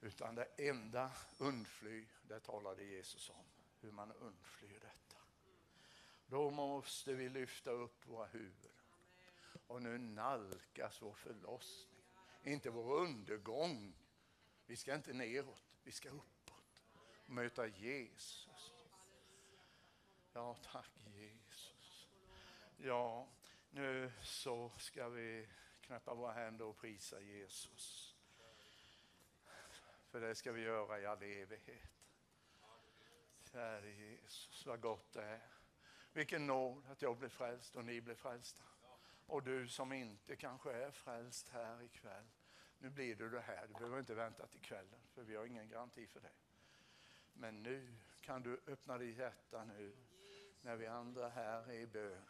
Utan det enda undfly, det talade Jesus om. Hur man undflyr detta. Då måste vi lyfta upp våra huvuden. Och nu nalkas vår förlossning. Inte vår undergång. Vi ska inte neråt, vi ska uppåt. och Möta Jesus. Ja, tack Jesus. Ja, nu så ska vi knäppa våra händer och prisa Jesus. För det ska vi göra i all evighet. Käre Jesus, vad gott det är. Vilken nåd att jag blev frälst och ni blev frälsta. Och du som inte kanske är frälst här ikväll. Nu blir du det här. Du behöver inte vänta till kvällen för vi har ingen garanti för det. Men nu kan du öppna ditt hjärta nu när vi andra här är i bön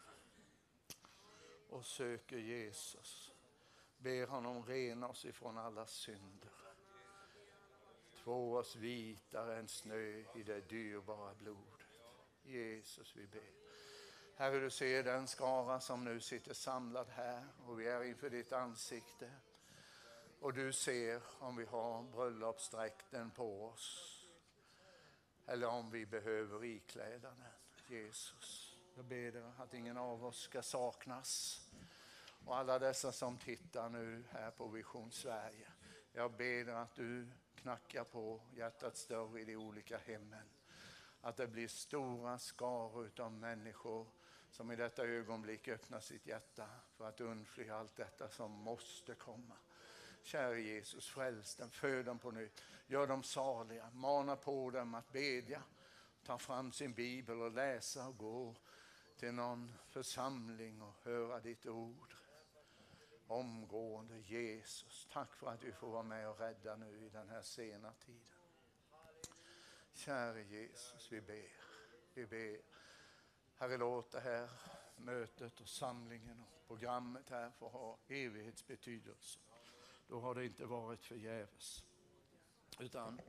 och söker Jesus. Ber honom rena oss ifrån alla synder. Två oss vitare än snö i det dyrbara blodet. Jesus, vi ber. Herre, du ser den skara som nu sitter samlad här och vi är inför ditt ansikte. Och du ser om vi har bröllopsdräkten på oss eller om vi behöver ikläda den. Jesus, jag ber dig att ingen av oss ska saknas. Och alla dessa som tittar nu här på Vision Sverige. Jag ber dig att du knackar på hjärtats dörr i de olika hemmen. Att det blir stora skaror av människor som i detta ögonblick öppnar sitt hjärta för att undfly allt detta som måste komma. Käre Jesus, fräls dem, föd dem på nytt, gör dem saliga, mana på dem att bedja, ta fram sin bibel och läsa och gå till någon församling och höra ditt ord. Omgående Jesus, tack för att vi får vara med och rädda nu i den här sena tiden. Käre Jesus, vi ber, vi ber Herre, låt det här mötet och samlingen och programmet här få ha evighetsbetydelse. Då har det inte varit förgäves. Utan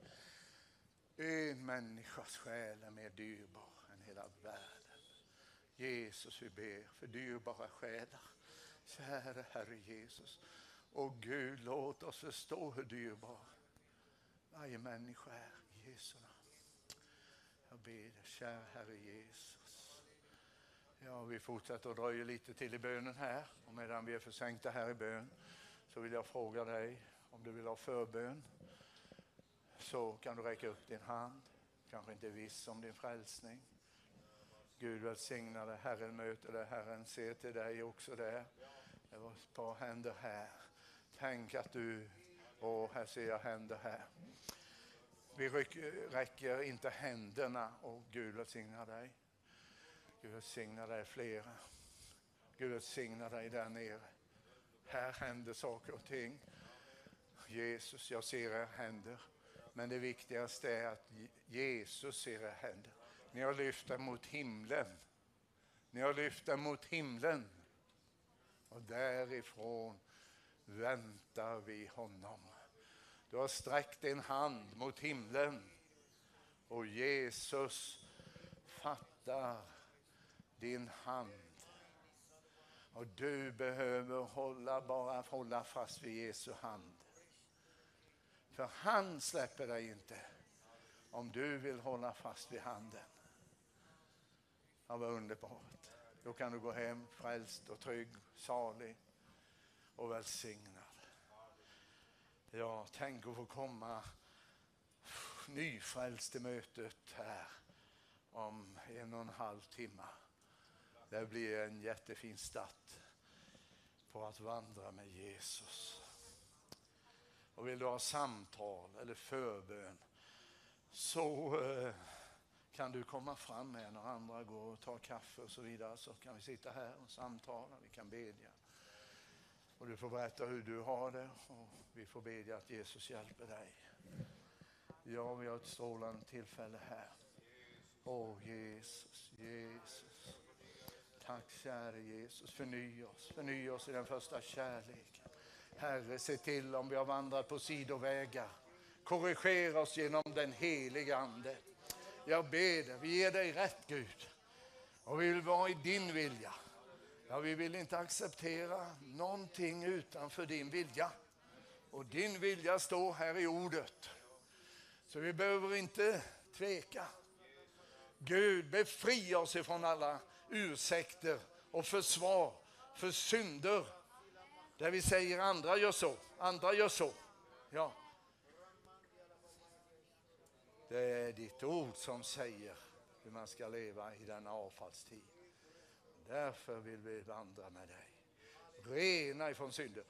en människas själ är mer dyrbar än hela världen. Jesus, vi ber för dyrbara själar. Käre Herre Jesus. Och Gud, låt oss förstå hur dyrbar varje människa är i Jesu namn. Jag ber dig, kära Herre Jesus. Ja, vi fortsätter och dröjer lite till i bönen här. Och medan vi är försänkta här i bön så vill jag fråga dig om du vill ha förbön. Så kan du räcka upp din hand. Kanske inte viss om din frälsning. Gud välsigna dig, Herren möter dig, Herren ser till dig också där. Det var ett par händer här. Tänk att du, och här ser jag händer här. Vi räcker inte händerna och Gud välsignar dig. Gud välsignar dig flera. Gud välsignar dig där nere. Här händer saker och ting. Jesus, jag ser era händer. Men det viktigaste är att Jesus ser era händer. Ni har lyft er mot himlen. Ni har lyft er mot himlen. Och därifrån väntar vi honom. Du har sträckt din hand mot himlen och Jesus fattar din hand. Och du behöver hålla, bara hålla fast vid Jesu hand. För han släpper dig inte om du vill hålla fast vid handen. Ja, vad underbart. Då kan du gå hem frälst och trygg, salig och välsignad. Ja, tänk att få komma nyfrälst till mötet här om en och en halv timme. Det blir en jättefin start på att vandra med Jesus. Och vill du ha samtal eller förbön så eh, kan du komma fram med när andra går och tar kaffe och så vidare så kan vi sitta här och samtala, vi kan bedja. Och du får berätta hur du har det och vi får bedja att Jesus hjälper dig. Ja, vi har ett strålande tillfälle här. Åh Jesus, Jesus. Tack käre Jesus, förny oss, förny oss i den första kärleken. Herre, se till om vi har vandrat på sidovägar. Korrigera oss genom den heliga Ande. Jag ber dig, vi ger dig rätt Gud. Och vi vill vara i din vilja. Ja, vi vill inte acceptera någonting utanför din vilja. Och din vilja står här i ordet. Så vi behöver inte tveka. Gud, befria oss ifrån alla ursäkter och försvar för synder. Där vi säger andra gör så, andra gör så. Ja. Det är ditt ord som säger hur man ska leva i denna avfallstid. Därför vill vi vandra med dig. Rena ifrån synder.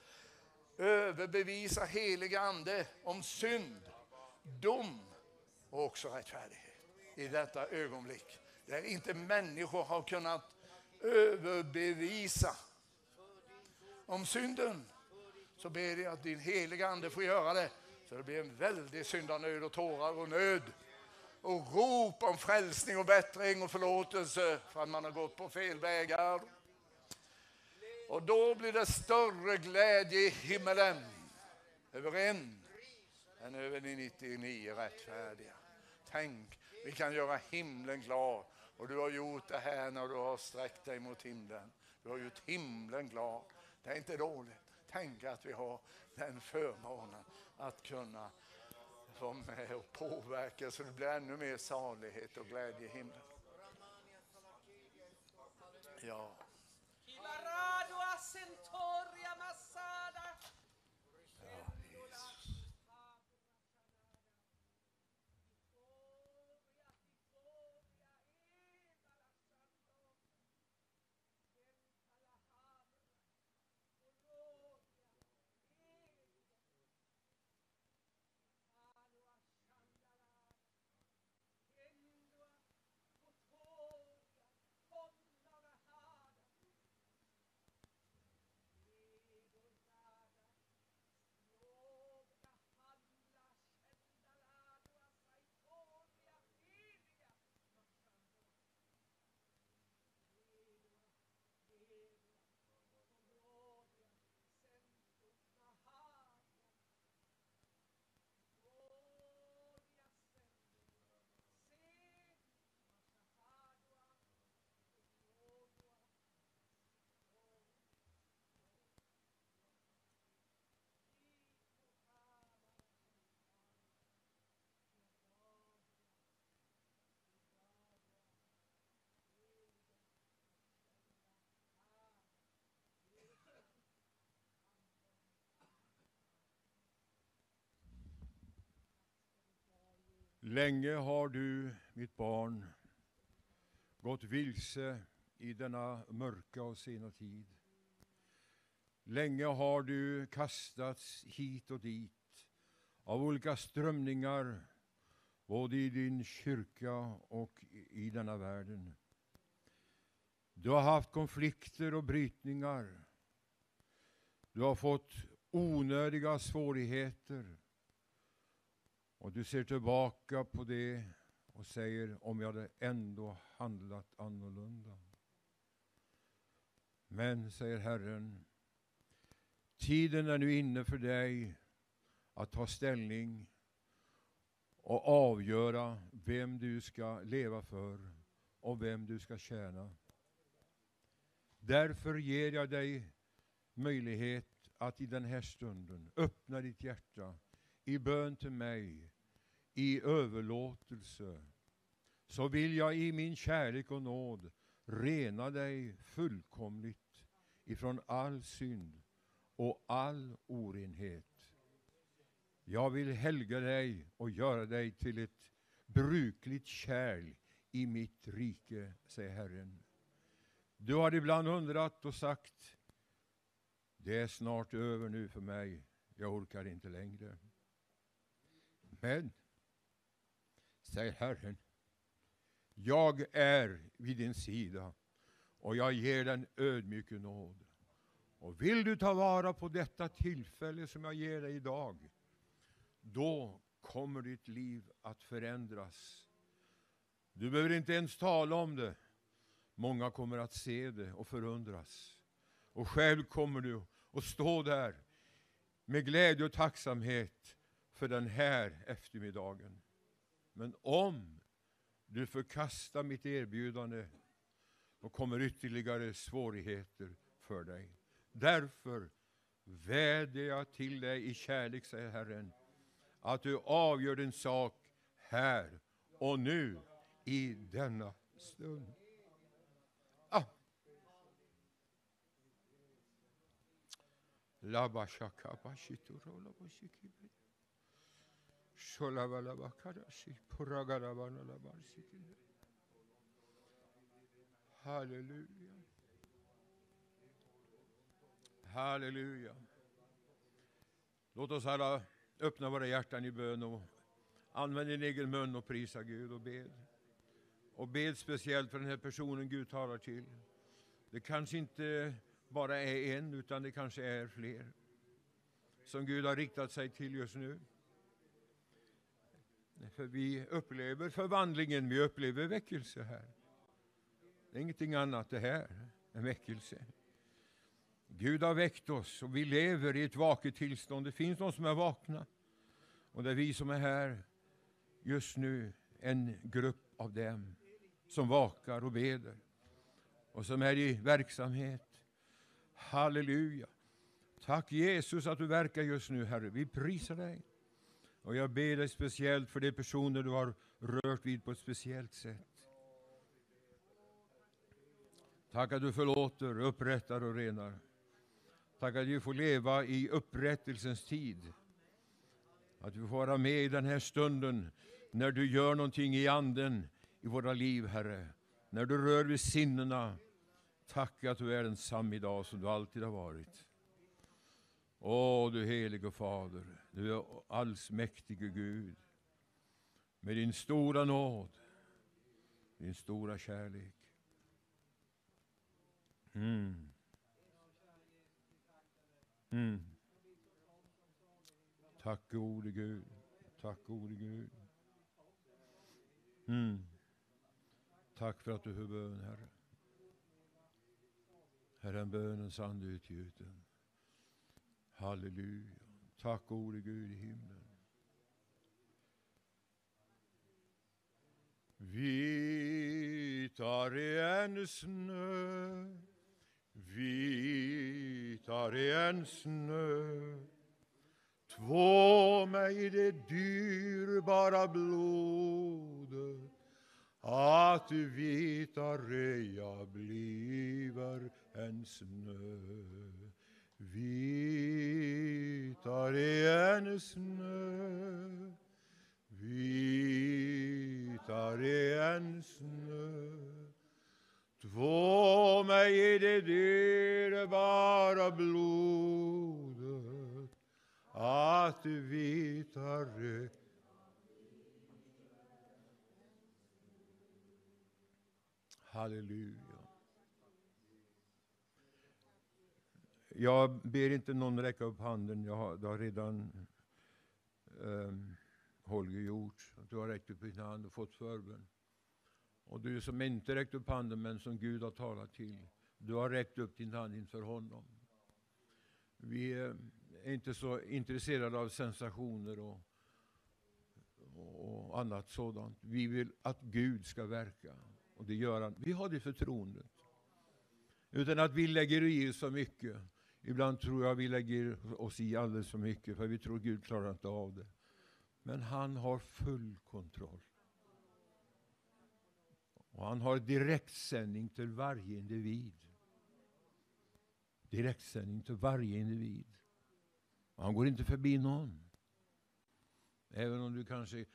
Överbevisa heliga ande om synd, dom och också rättfärdighet i detta ögonblick. Där inte människor har kunnat överbevisa om synden. Så ber jag att din heliga ande får göra det. Så det blir en väldig syndanöd och tårar och nöd och rop om frälsning och bättring och förlåtelse för att man har gått på fel vägar. Och då blir det större glädje i himmelen över en än över de 99 rättfärdiga. Tänk, vi kan göra himlen glad. Och du har gjort det här när du har sträckt dig mot himlen. Du har gjort himlen glad. Det är inte dåligt. Tänk att vi har den förmånen att kunna vara med och påverka så det blir ännu mer salighet och glädje i himlen. Ja. Länge har du, mitt barn, gått vilse i denna mörka och sena tid. Länge har du kastats hit och dit av olika strömningar, både i din kyrka och i denna världen. Du har haft konflikter och brytningar. Du har fått onödiga svårigheter. Och du ser tillbaka på det och säger om jag hade ändå handlat annorlunda. Men, säger Herren, tiden är nu inne för dig att ta ställning och avgöra vem du ska leva för och vem du ska tjäna. Därför ger jag dig möjlighet att i den här stunden öppna ditt hjärta i bön till mig, i överlåtelse. Så vill jag i min kärlek och nåd rena dig fullkomligt ifrån all synd och all orenhet. Jag vill helga dig och göra dig till ett brukligt kärl i mitt rike, säger Herren. Du har ibland undrat och sagt, det är snart över nu för mig, jag orkar inte längre. Men, säger Herren, jag är vid din sida och jag ger den ödmjuke nåd. Och vill du ta vara på detta tillfälle som jag ger dig idag, då kommer ditt liv att förändras. Du behöver inte ens tala om det. Många kommer att se det och förundras. Och själv kommer du att stå där med glädje och tacksamhet för den här eftermiddagen. Men om du förkastar mitt erbjudande, då kommer ytterligare svårigheter för dig. Därför vädjar jag till dig i kärlek, säger Herren, att du avgör din sak här och nu i denna stund. Ah. Halleluja. Halleluja. Låt oss alla öppna våra hjärtan i bön och använda din egen mun och prisa Gud och bed. Och bed speciellt för den här personen Gud talar till. Det kanske inte bara är en, utan det kanske är fler som Gud har riktat sig till just nu. För vi upplever förvandlingen, vi upplever väckelse här. Det är ingenting annat det här än väckelse. Gud har väckt oss och vi lever i ett vaket tillstånd. Det finns de som är vakna. Och det är vi som är här just nu, en grupp av dem som vakar och beder och som är i verksamhet. Halleluja. Tack Jesus att du verkar just nu Herre. Vi prisar dig. Och jag ber dig speciellt för de personer du har rört vid på ett speciellt sätt. Tack att du förlåter, upprättar och renar. Tack att vi får leva i upprättelsens tid. Att vi får vara med i den här stunden när du gör någonting i anden i våra liv, Herre. När du rör vid sinnena. Tack att du är densamma idag som du alltid har varit. Åh, du helige Fader, du är allsmäktige Gud. Med din stora nåd, din stora kärlek. Mm. Mm. Tack gode Gud. Tack gode Gud. Mm. Tack för att du hör bön, Herre. Herre, bönens ande utgjuten. Halleluja. Tack gode Gud i himlen. Vitare än snö Vitare än snö Två mig det dyrbara blodet att vitare jag bliver än snö Vitare än snö. Vitare än snö. Två mig i det dyrbara blodet att vitare... Halleluja. Jag ber inte någon räcka upp handen. Jag har, det har redan um, Holger gjort. Du har räckt upp din hand och fått förbön. Och du som inte räckt upp handen men som Gud har talat till. Du har räckt upp din hand inför honom. Vi eh, är inte så intresserade av sensationer och, och annat sådant. Vi vill att Gud ska verka. Och det gör han. Vi har det förtroendet. Utan att vi lägger i så mycket. Ibland tror jag vi lägger oss i alldeles för mycket för vi tror Gud klarar inte av det. Men han har full kontroll. Och han har direktsändning till varje individ. Direktsändning till varje individ. Och han går inte förbi någon. Även om du kanske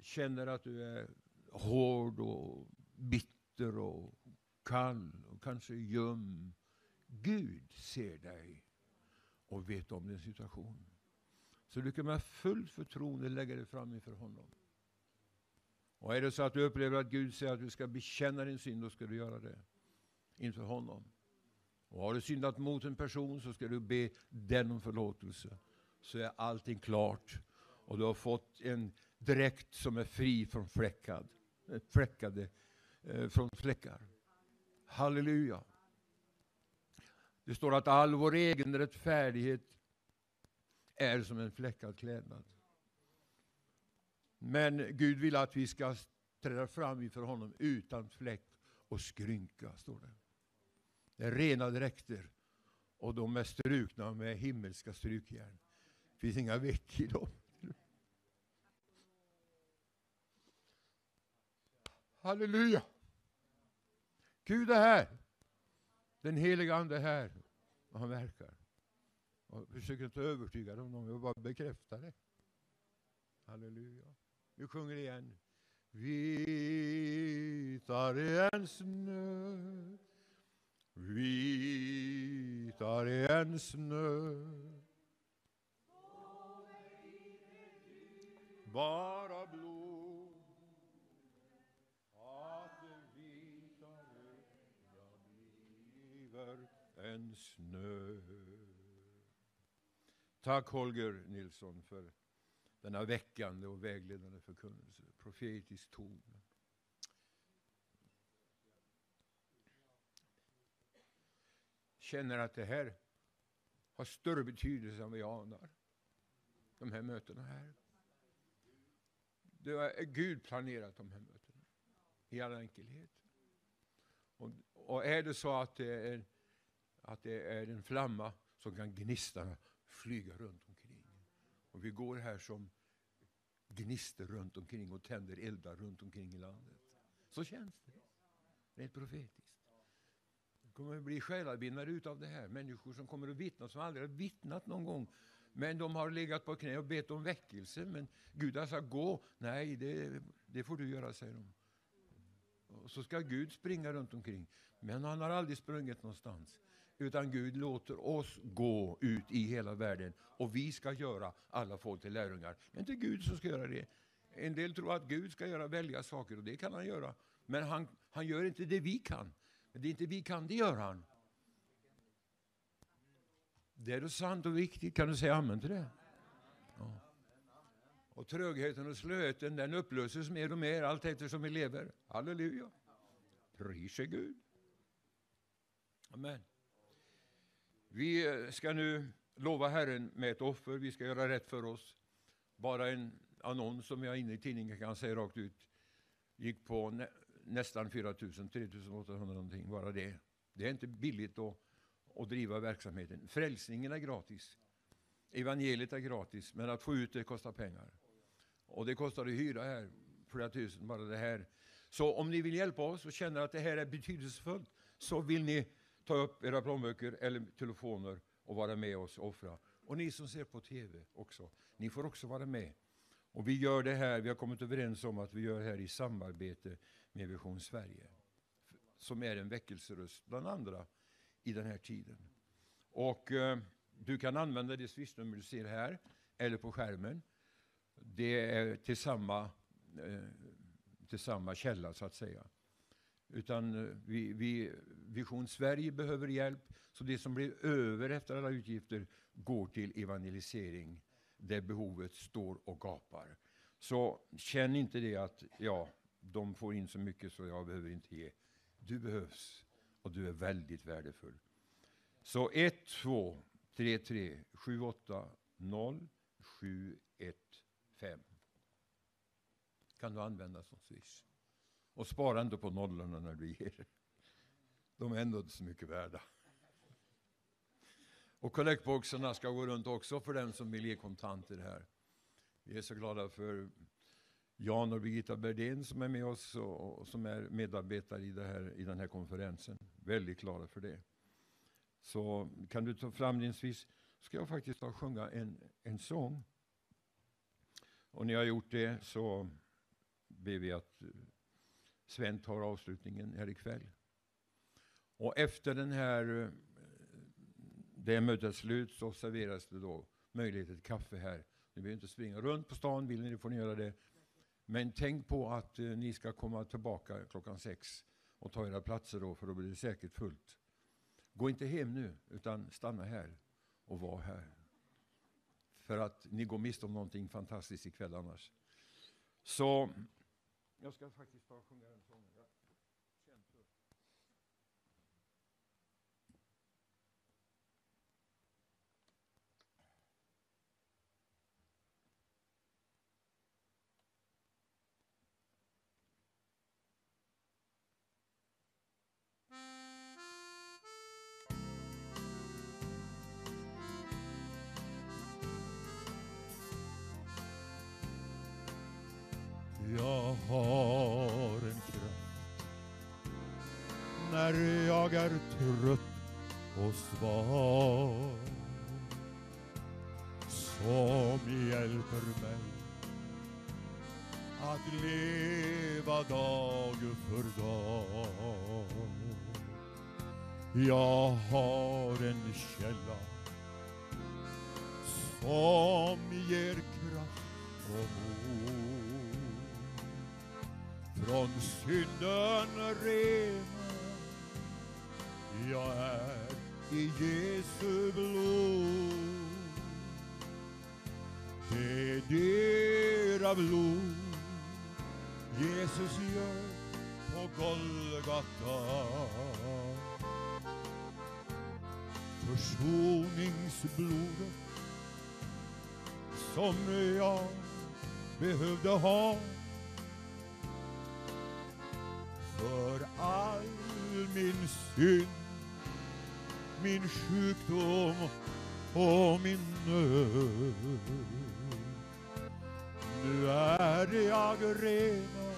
känner att du är hård och bitter och kall och kanske ljum. Gud ser dig och vet om din situation. Så du kan med fullt förtroende lägga dig fram inför honom. Och är det så att du upplever att Gud säger att du ska bekänna din synd, då ska du göra det inför honom. Och har du syndat mot en person så ska du be den om förlåtelse. Så är allting klart. Och du har fått en dräkt som är fri från fläckad, fläckade, eh, från fläckar. Halleluja. Det står att all vår egen rättfärdighet är som en fläckad klädnad. Men Gud vill att vi ska träda fram inför honom utan fläck och skrynka, står det. Det är rena dräkter och de är strukna med himmelska strykjärn. Det finns inga veck i dem. Halleluja! Gud är här. Den heliga Ande är här. Och han verkar. Och försök inte övertyga dem, de vill bara bekräfta det. Halleluja. Vi sjunger igen. Vitare än snö Vitare än snö Bara blod än snö Tack Holger Nilsson för denna väckande och vägledande förkunnelse, profetisk ton. Känner att det här har större betydelse än vad jag anar. De här mötena här. Det är Gud planerat de här mötena. I all enkelhet. Och, och är det så att det är, att det är en flamma som kan gnistarna flyga runt omkring. Och vi går här som gnister runt omkring och tänder eldar runt omkring i landet. Så känns det. Rent profetiskt. Det kommer att bli själavinnare utav det här. Människor som kommer att vittna, som aldrig har vittnat någon gång. Men de har legat på knä och bett om väckelse. Men Gud har sagt gå. Nej, det, det får du göra, säger de. Och så ska Gud springa runt omkring. Men han har aldrig sprungit någonstans. Utan Gud låter oss gå ut i hela världen och vi ska göra alla folk till lärjungar. Det är inte Gud som ska göra det. En del tror att Gud ska göra väldiga saker och det kan han göra. Men han, han gör inte det vi kan. Men det inte vi kan, det gör han. Det är då sant och viktigt. Kan du säga amen till det? Ja. Och trögheten och slöheten den upplöses mer och mer allt eftersom vi lever. Halleluja. Pris Gud. Amen. Vi eh, ska nu lova Herren med ett offer. Vi ska göra rätt för oss. Bara en annons som jag är inne i tidningen kan säga rakt ut. Gick på nä nästan 4 000, 3 800 någonting. Bara det. Det är inte billigt att, att driva verksamheten. Frälsningen är gratis. Evangeliet är gratis, men att få ut det kostar pengar. Och det kostar att hyra här, flera tusen bara det här. Så om ni vill hjälpa oss och känner att det här är betydelsefullt så vill ni ta upp era plånböcker eller telefoner och vara med oss och offra. Och ni som ser på TV också, ni får också vara med. Och vi gör det här, vi har kommit överens om att vi gör det här i samarbete med Vision Sverige. Som är en väckelseröst bland andra i den här tiden. Och eh, du kan använda det swishnummer du ser här, eller på skärmen. Det är till samma, eh, till samma källa, så att säga. Utan eh, vi, vi, Vision Sverige behöver hjälp, så det som blir över efter alla utgifter går till evangelisering, där behovet står och gapar. Så känn inte det att ja, de får in så mycket så jag behöver inte ge. Du behövs och du är väldigt värdefull. Så 1, 2, 3, 3, 7, 8, 0, 7, 1, 5. Kan du använda som swish. Och spara inte på nollorna när du ger. De är ändå inte så mycket värda. Och kollektboxarna ska gå runt också för den som vill ge kontanter här. Vi är så glada för Jan och Birgitta Berdén som är med oss och, och som är medarbetare i, här, i den här konferensen. Väldigt glada för det. Så kan du ta fram din swish, ska jag faktiskt ta och sjunga en, en sång. Och när jag har gjort det så ber vi att Sven tar avslutningen här ikväll. Och efter den här, eh, det mötet slut så serveras det då möjlighet till kaffe här. Ni behöver inte springa runt på stan, vill ni får ni göra det. Men tänk på att eh, ni ska komma tillbaka klockan sex och ta era platser då, för då blir det säkert fullt. Gå inte hem nu, utan stanna här och var här. För att ni går miste om någonting fantastiskt ikväll annars. Så jag ska faktiskt ta och sjunga den sången. Svar som hjälper mig att leva dag för dag. Jag har en källa som ger kraft och mod. Från synden rena jag är i Jesu blod. Det är blod. Jesus gör på Golgata. Försoningsblodet som jag behövde ha. För all min synd, min sjukdom och min nöd. Nu är jag renad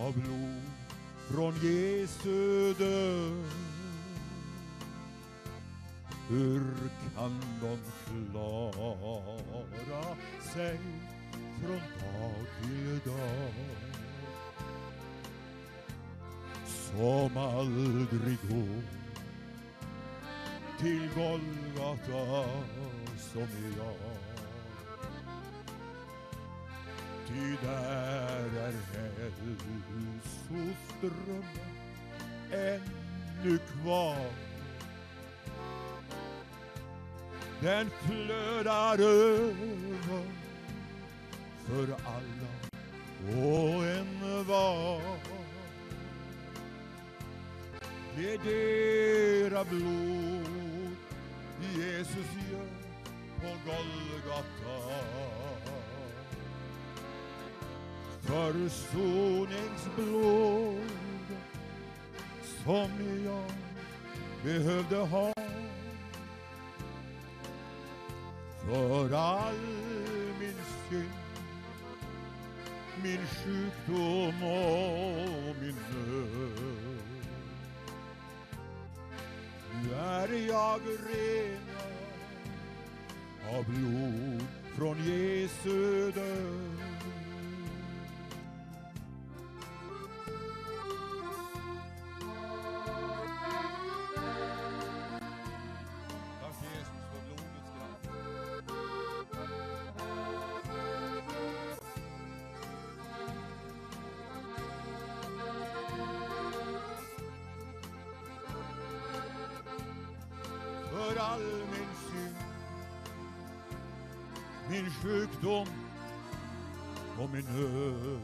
av blod från Jesu död. Hur kan de klara sig från dag till dag? Som aldrig går till Golgata som jag. Ty där är hälsoströmmen ännu kvar den flödar över för alla och en var. Det är dera blod Jesus gör på Golgata. Försoningsblod som jag behövde ha för all min synd, min sjukdom och min nöd. Nu är jag renad av blod från Jesu död. Sjukdom och min nöd.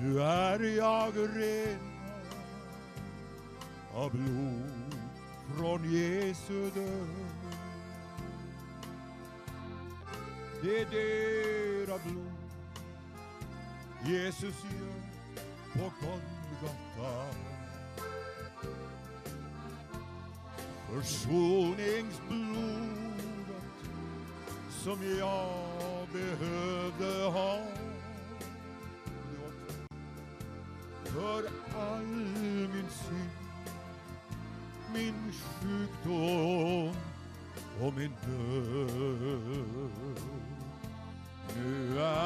Nu är jag ren av blod från Jesu död. Det är dera blod Jesus gör på Golgata. Försoningsblod som jag behövde ha. För all min synd, min sjukdom och min död. Nu är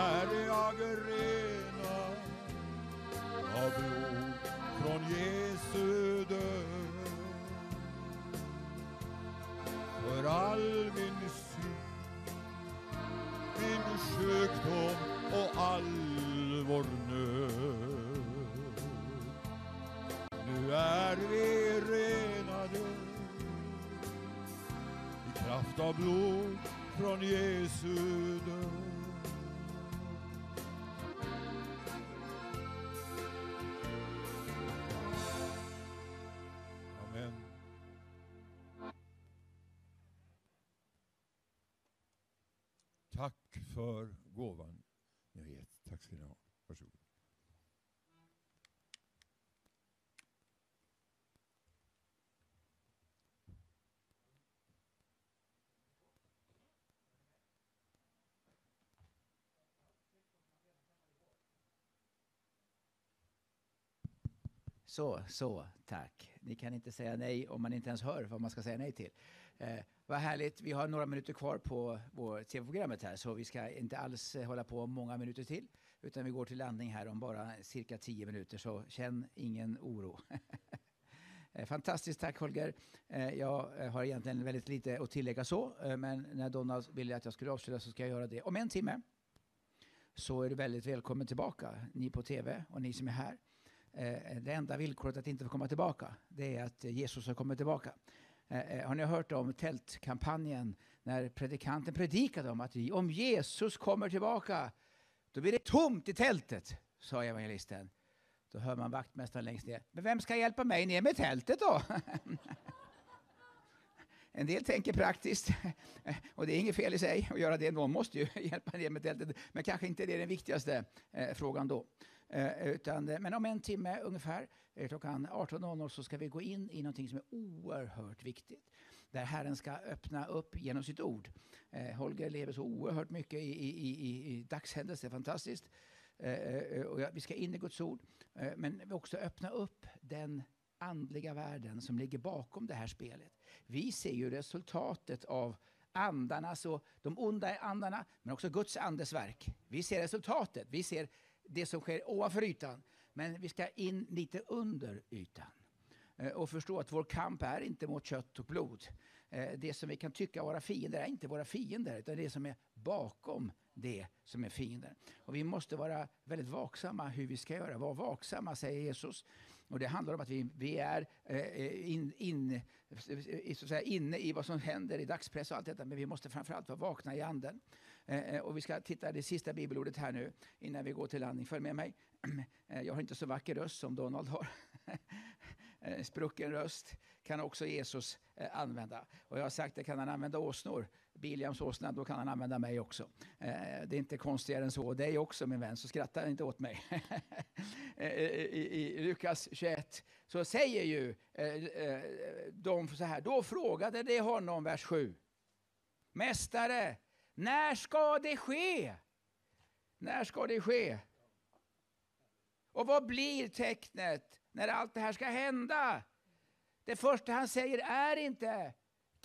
från Jesu död. Amen. Tack för gåvan Så, så, tack. Ni kan inte säga nej om man inte ens hör vad man ska säga nej till. Eh, vad härligt. Vi har några minuter kvar på tv-programmet här, så vi ska inte alls eh, hålla på många minuter till, utan vi går till landning här om bara cirka tio minuter, så känn ingen oro. [laughs] Eh, fantastiskt, tack Holger. Eh, jag har egentligen väldigt lite att tillägga så, men när Donald ville att jag skulle avsluta så ska jag göra det. Om en timme så är du väldigt välkommen tillbaka, ni på tv och ni som är här. Eh, eh, det enda villkoret att inte få komma tillbaka, det är att Jesus har kommit tillbaka. Eh, har ni hört om tältkampanjen när predikanten predikade om att om Jesus kommer tillbaka, då blir det tomt i tältet, sa evangelisten. Då hör man vaktmästaren längst ner. Men vem ska hjälpa mig ner med tältet då? [laughs] En del tänker praktiskt, [laughs] och det är inget fel i sig att göra det. Någon måste ju [laughs] hjälpa ner med tältet, men kanske inte det är den viktigaste eh, frågan då. Eh, utan, eh, men om en timme ungefär, eh, klockan 18.00, så ska vi gå in i någonting som är oerhört viktigt. Där Herren ska öppna upp genom sitt ord. Eh, Holger lever så oerhört mycket i, i, i, i- dagshändelser, fantastiskt. Eh, eh, eh, och ja, vi ska in i Guds ord, eh, men vi också öppna upp den andliga världen som ligger bakom det här spelet. Vi ser ju resultatet av andarnas och de onda andarna, men också Guds andes verk. Vi ser resultatet, vi ser det som sker ovanför ytan, men vi ska in lite under ytan eh, och förstå att vår kamp är inte mot kött och blod. Eh, det som vi kan tycka vara fiender är inte våra fiender, utan det som är bakom det som är fiender. Och vi måste vara väldigt vaksamma hur vi ska göra. Var vaksamma, säger Jesus. Och det handlar om att vi, vi är eh, eh in, in, så att säga, inne i vad som händer i dagspress och allt detta, men vi måste framförallt vara vakna i anden. Eh, eh Och vi ska titta det sista bibelordet här nu, innan vi går till landning. Följ med mig. Eh, jag har inte så vacker röst som Donald har. [laughs] Sprucken röst kan också Jesus använda. Och jag har sagt att kan han använda åsnor, Biliams åsna, då kan han använda mig också. Eh, Det är inte konstigare än så. Och dig också min vän, så skratta inte åt mig. [laughs] Eh, eh, I, I Lukas 21 så säger ju eh, eh, de så här, då frågade de honom, vers 7. Mästare, när ska det ske? När ska det ske? Och vad blir tecknet när allt det här ska hända? Det första han säger är inte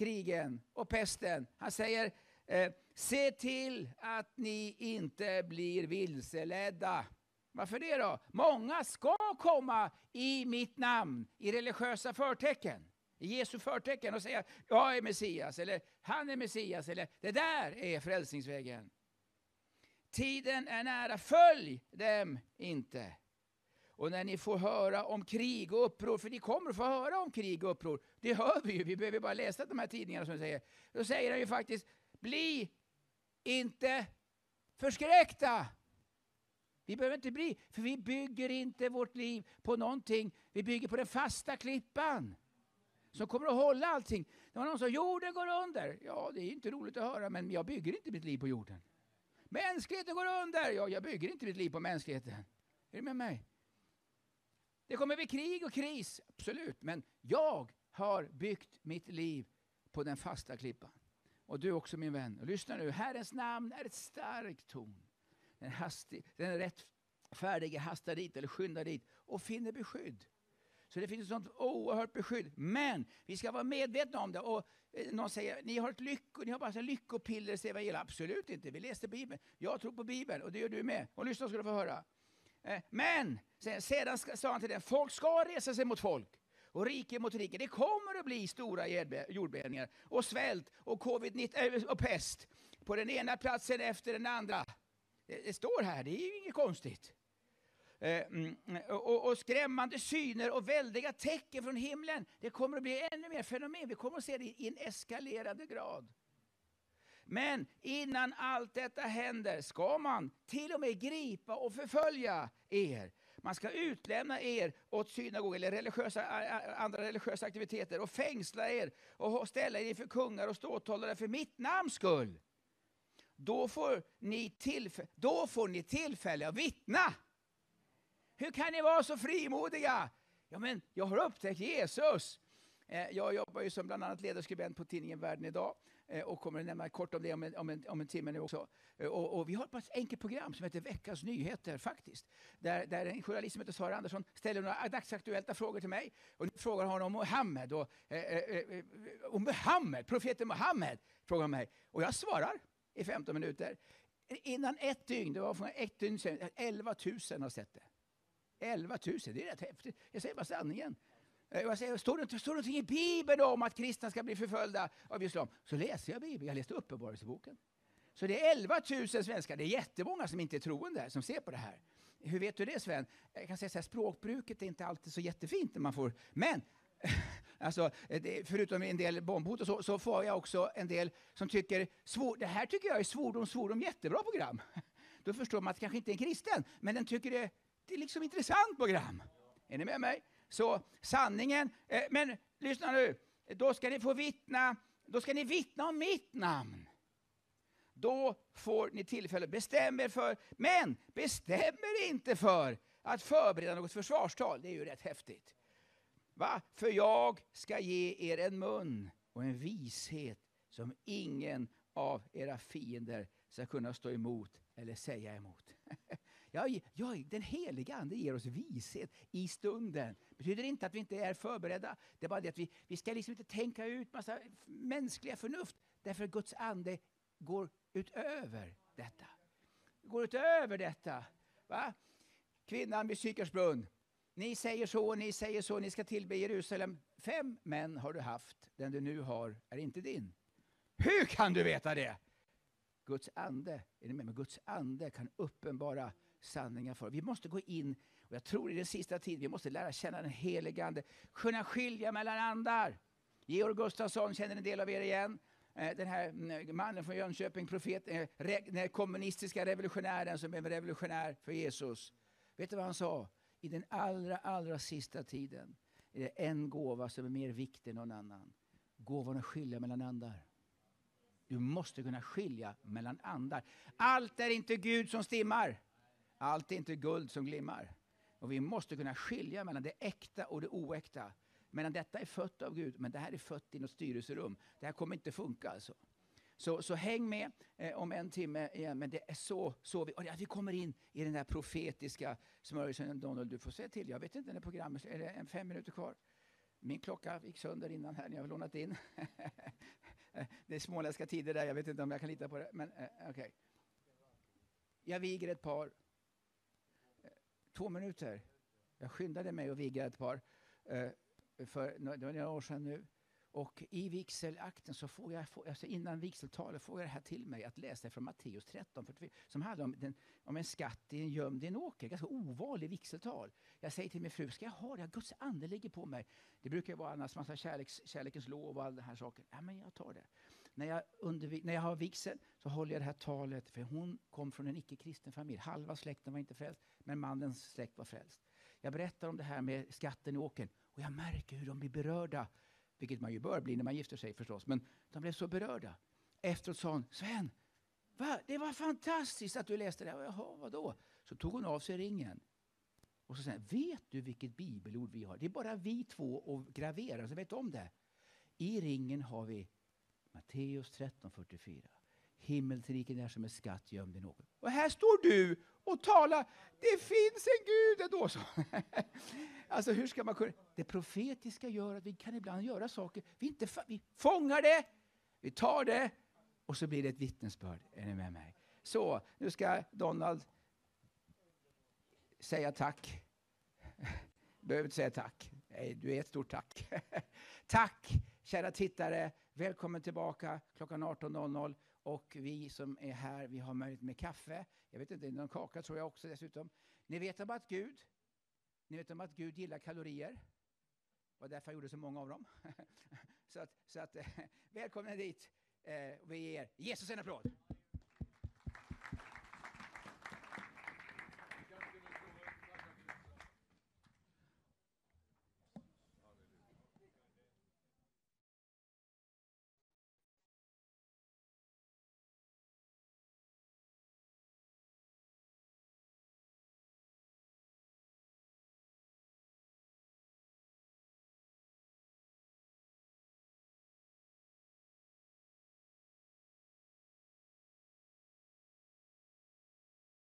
krigen och pesten. Han säger, eh, se till att ni inte blir vilseledda. Varför det då? Många ska komma i mitt namn, i religiösa förtecken. I Jesu förtecken och säga, jag är Messias, eller han är Messias, eller det där är frälsningsvägen. Tiden är nära, följ dem inte. Och när ni får höra om krig och uppror, för ni kommer att få höra om krig och uppror. Det hör vi ju, vi behöver bara läsa de här tidningarna som säger. Då säger han ju faktiskt, bli inte förskräckta. Vi behöver inte bli, för vi bygger inte vårt liv på någonting. Vi bygger på den fasta klippan som kommer att hålla allting. Det var någon som sa jorden går under. Ja, det är inte roligt att höra, men jag bygger inte mitt liv på jorden. Mänskligheten går under. Ja, jag bygger inte mitt liv på mänskligheten. Är du med mig? Det kommer bli krig och kris, absolut. Men jag har byggt mitt liv på den fasta klippan. Och du också min vän. Och lyssna nu, Herrens namn är ett starkt torn. Den, hastig, den rättfärdige hastar dit eller skyndar dit och finner beskydd. Så det finns ett sånt oerhört beskydd. Men vi ska vara medvetna om det. Och eh, någon säger, ni har ett lycko, ni har bara lyckopiller i evangeliet. Absolut inte, vi läste Bibeln. Jag tror på Bibeln och det gör du med. Och lyssna ska du få höra. Eh, men sedan sa han till den, folk ska resa sig mot folk och rike mot rike. Det kommer att bli stora jordbävningar och svält och covid-19 eh, och pest på den ena platsen efter den andra. Det, står här, det är ju inget konstigt. Eh, mm, och, och, skrämmande syner och väldiga tecken från himlen. Det kommer att bli ännu mer fenomen. Vi kommer att se det i en eskalerande grad. Men innan allt detta händer ska man till och med gripa och förfölja er. Man ska utlämna er åt synagog eller religiösa, andra religiösa aktiviteter och fängsla er och ställa er inför kungar och ståthållare för mitt namns skull. Då får ni, tillfälle, då får ni tillfälle att vittna. Hur kan ni vara så frimodiga? Ja, men jag har upptäckt Jesus. Eh, jag jobbar ju som bland annat ledarskribent på tidningen Världen idag Eh, och kommer att nämna kort om det om en, om en, om en timme nu också. Eh, och, och vi har ett enkelt program som heter Veckans nyheter faktiskt. Där, där en journalist som heter Sara Andersson ställer några dagsaktuella frågor till mig. Och nu frågar hon om Mohammed. Och, eh, eh om Muhammed, profeten Muhammed, frågar mig. Och jag svarar i 15 minuter. Innan ett dygn, det var från ett dygn sedan, 11 000 har sett det. 11 000, det är rätt häftigt. Jag säger bara sanningen. Eh, säger, står, det, står det någonting i Bibeln om att kristna ska bli förföljda av islam? Så läser jag Bibeln. Jag läste Uppenbarelseboken. Så det är 11 000 svenskar. Det är jättemånga som inte är troende som ser på det här. Hur vet du det Sven? Jag kan säga så här, språkbruket är inte alltid så jättefint när man får... Men [laughs] Alltså, förutom en del bombhot och så, så får jag också en del som tycker, svår, det här tycker jag är svordom, svordom, jättebra program. [laughs] Då förstår man att det kanske inte är en kristen, men den tycker det, det är liksom intressant program. Är ni med mig? Så sanningen, eh, men lyssna nu, då ska ni få vittna, då ska ni vittna om mitt namn. Då får ni tillfälle, bestäm er för, men bestäm er inte för att förbereda något försvarstal, det är ju rätt häftigt. Va? För jag ska ge er en mun och en vishet som ingen av era fiender ska kunna stå emot eller säga emot. [laughs] Ja, ja, den heliga Ande ger oss vishet i stunden. Det betyder inte att vi inte är förberedda. Det är bara det att vi, vi ska liksom inte tänka ut massa mänskliga förnuft. Därför att Guds ande går utöver detta. Går utöver detta. Va? Kvinnan vid Sykarsbrunn. Ni säger så, ni säger så, ni ska tillbe Jerusalem. Fem män har du haft, den du nu har är inte din. Hur kan du veta det? Guds ande, är ni med? Guds ande kan uppenbara sanningar för Vi måste gå in, och jag tror i den sista tiden, vi måste lära känna den helige Ande. Kunna skilja mellan andar. Georg Gustafsson känner en del av er igen. Eh, den här mm, mannen från Jönköping, profet, eh, den kommunistiska revolutionären som är revolutionär för Jesus. Vet du vad han sa? I den allra, allra sista tiden är det en gåva som är mer viktig än någon annan. Gåvan att skilja mellan andar. Du måste kunna skilja mellan andar. Allt är inte Gud som stimmar. Allt är inte guld som glimmar. Och vi måste kunna skilja mellan det äkta och det oäkta. Medan detta är fött av Gud, men det här är fött i något styrelserum. Det här kommer inte funka alltså. Så, så häng med eh, om en timme igen, men det är så, så vi, och vi kommer in i den där profetiska smörjelsen. Donald, du får se till. Jag vet inte när programmet är det en fem minuter kvar? Min klocka gick sönder innan här när jag har lånat in. [laughs] det är småländska tider där, jag vet inte om jag kan lita på det. Men eh, okay. Jag viger ett par. Två minuter. Jag skyndade mig att viga ett par. Eh, för, det var några år sedan nu. Och i vigselakten så får jag, alltså innan vigseltalet får jag det här till mig att läsa från Matteus 13, 44, som handlar om, den, om en skatt i en gömd i en åker. Ganska ovanlig vigseltal. Jag säger till min fru, ska jag ha det? Guds ande ligger på mig. Det brukar vara annars massa kärleks, kärlekens lov och all den här saken. Ja, men jag tar det. När jag, undervi- när jag har vigsel så håller jag det här talet, för hon kom från en icke-kristen familj. Halva släkten var inte frälst, men mannens släkt var frälst. Jag berättar om det här med skatten i åkern och jag märker hur de blir berörda. Vilket man ju bör bli när man gifter sig förstås. Men de blev så berörda. Efteråt sa hon, Sven, va? det var fantastiskt att du läste det. Jaha, vadå? Så tog hon av sig ringen. Och så sa hon, vet du vilket bibelord vi har? Det är bara vi två och graverar, så vet om det. I ringen har vi Matteus 13.44. Himmelriket är som en skatt gömd i något. Och här står du och talar. Det finns en Gud ändå. Så. [laughs] alltså hur ska man kunna... Det profetiska gör att vi kan ibland göra saker. Vi, inte, fa- vi fångar det, vi tar det och så blir det ett vittnesbörd. Är ni med mig? Så, nu ska Donald säga tack. [laughs] Behöver inte säga tack. Nej, du är ett stort tack. [laughs] tack, kära tittare. Välkommen tillbaka klockan 18.00. Och vi som är här, vi har möjlighet med kaffe. Jag vet inte, någon kaka tror jag också dessutom. Ni vet om att Gud, ni vet om att Gud gillar kalorier. Det var därför jag gjorde så många av dem. [laughs] så att, så att eh, välkomna dit. Eh, vi ger Jesus en applåd.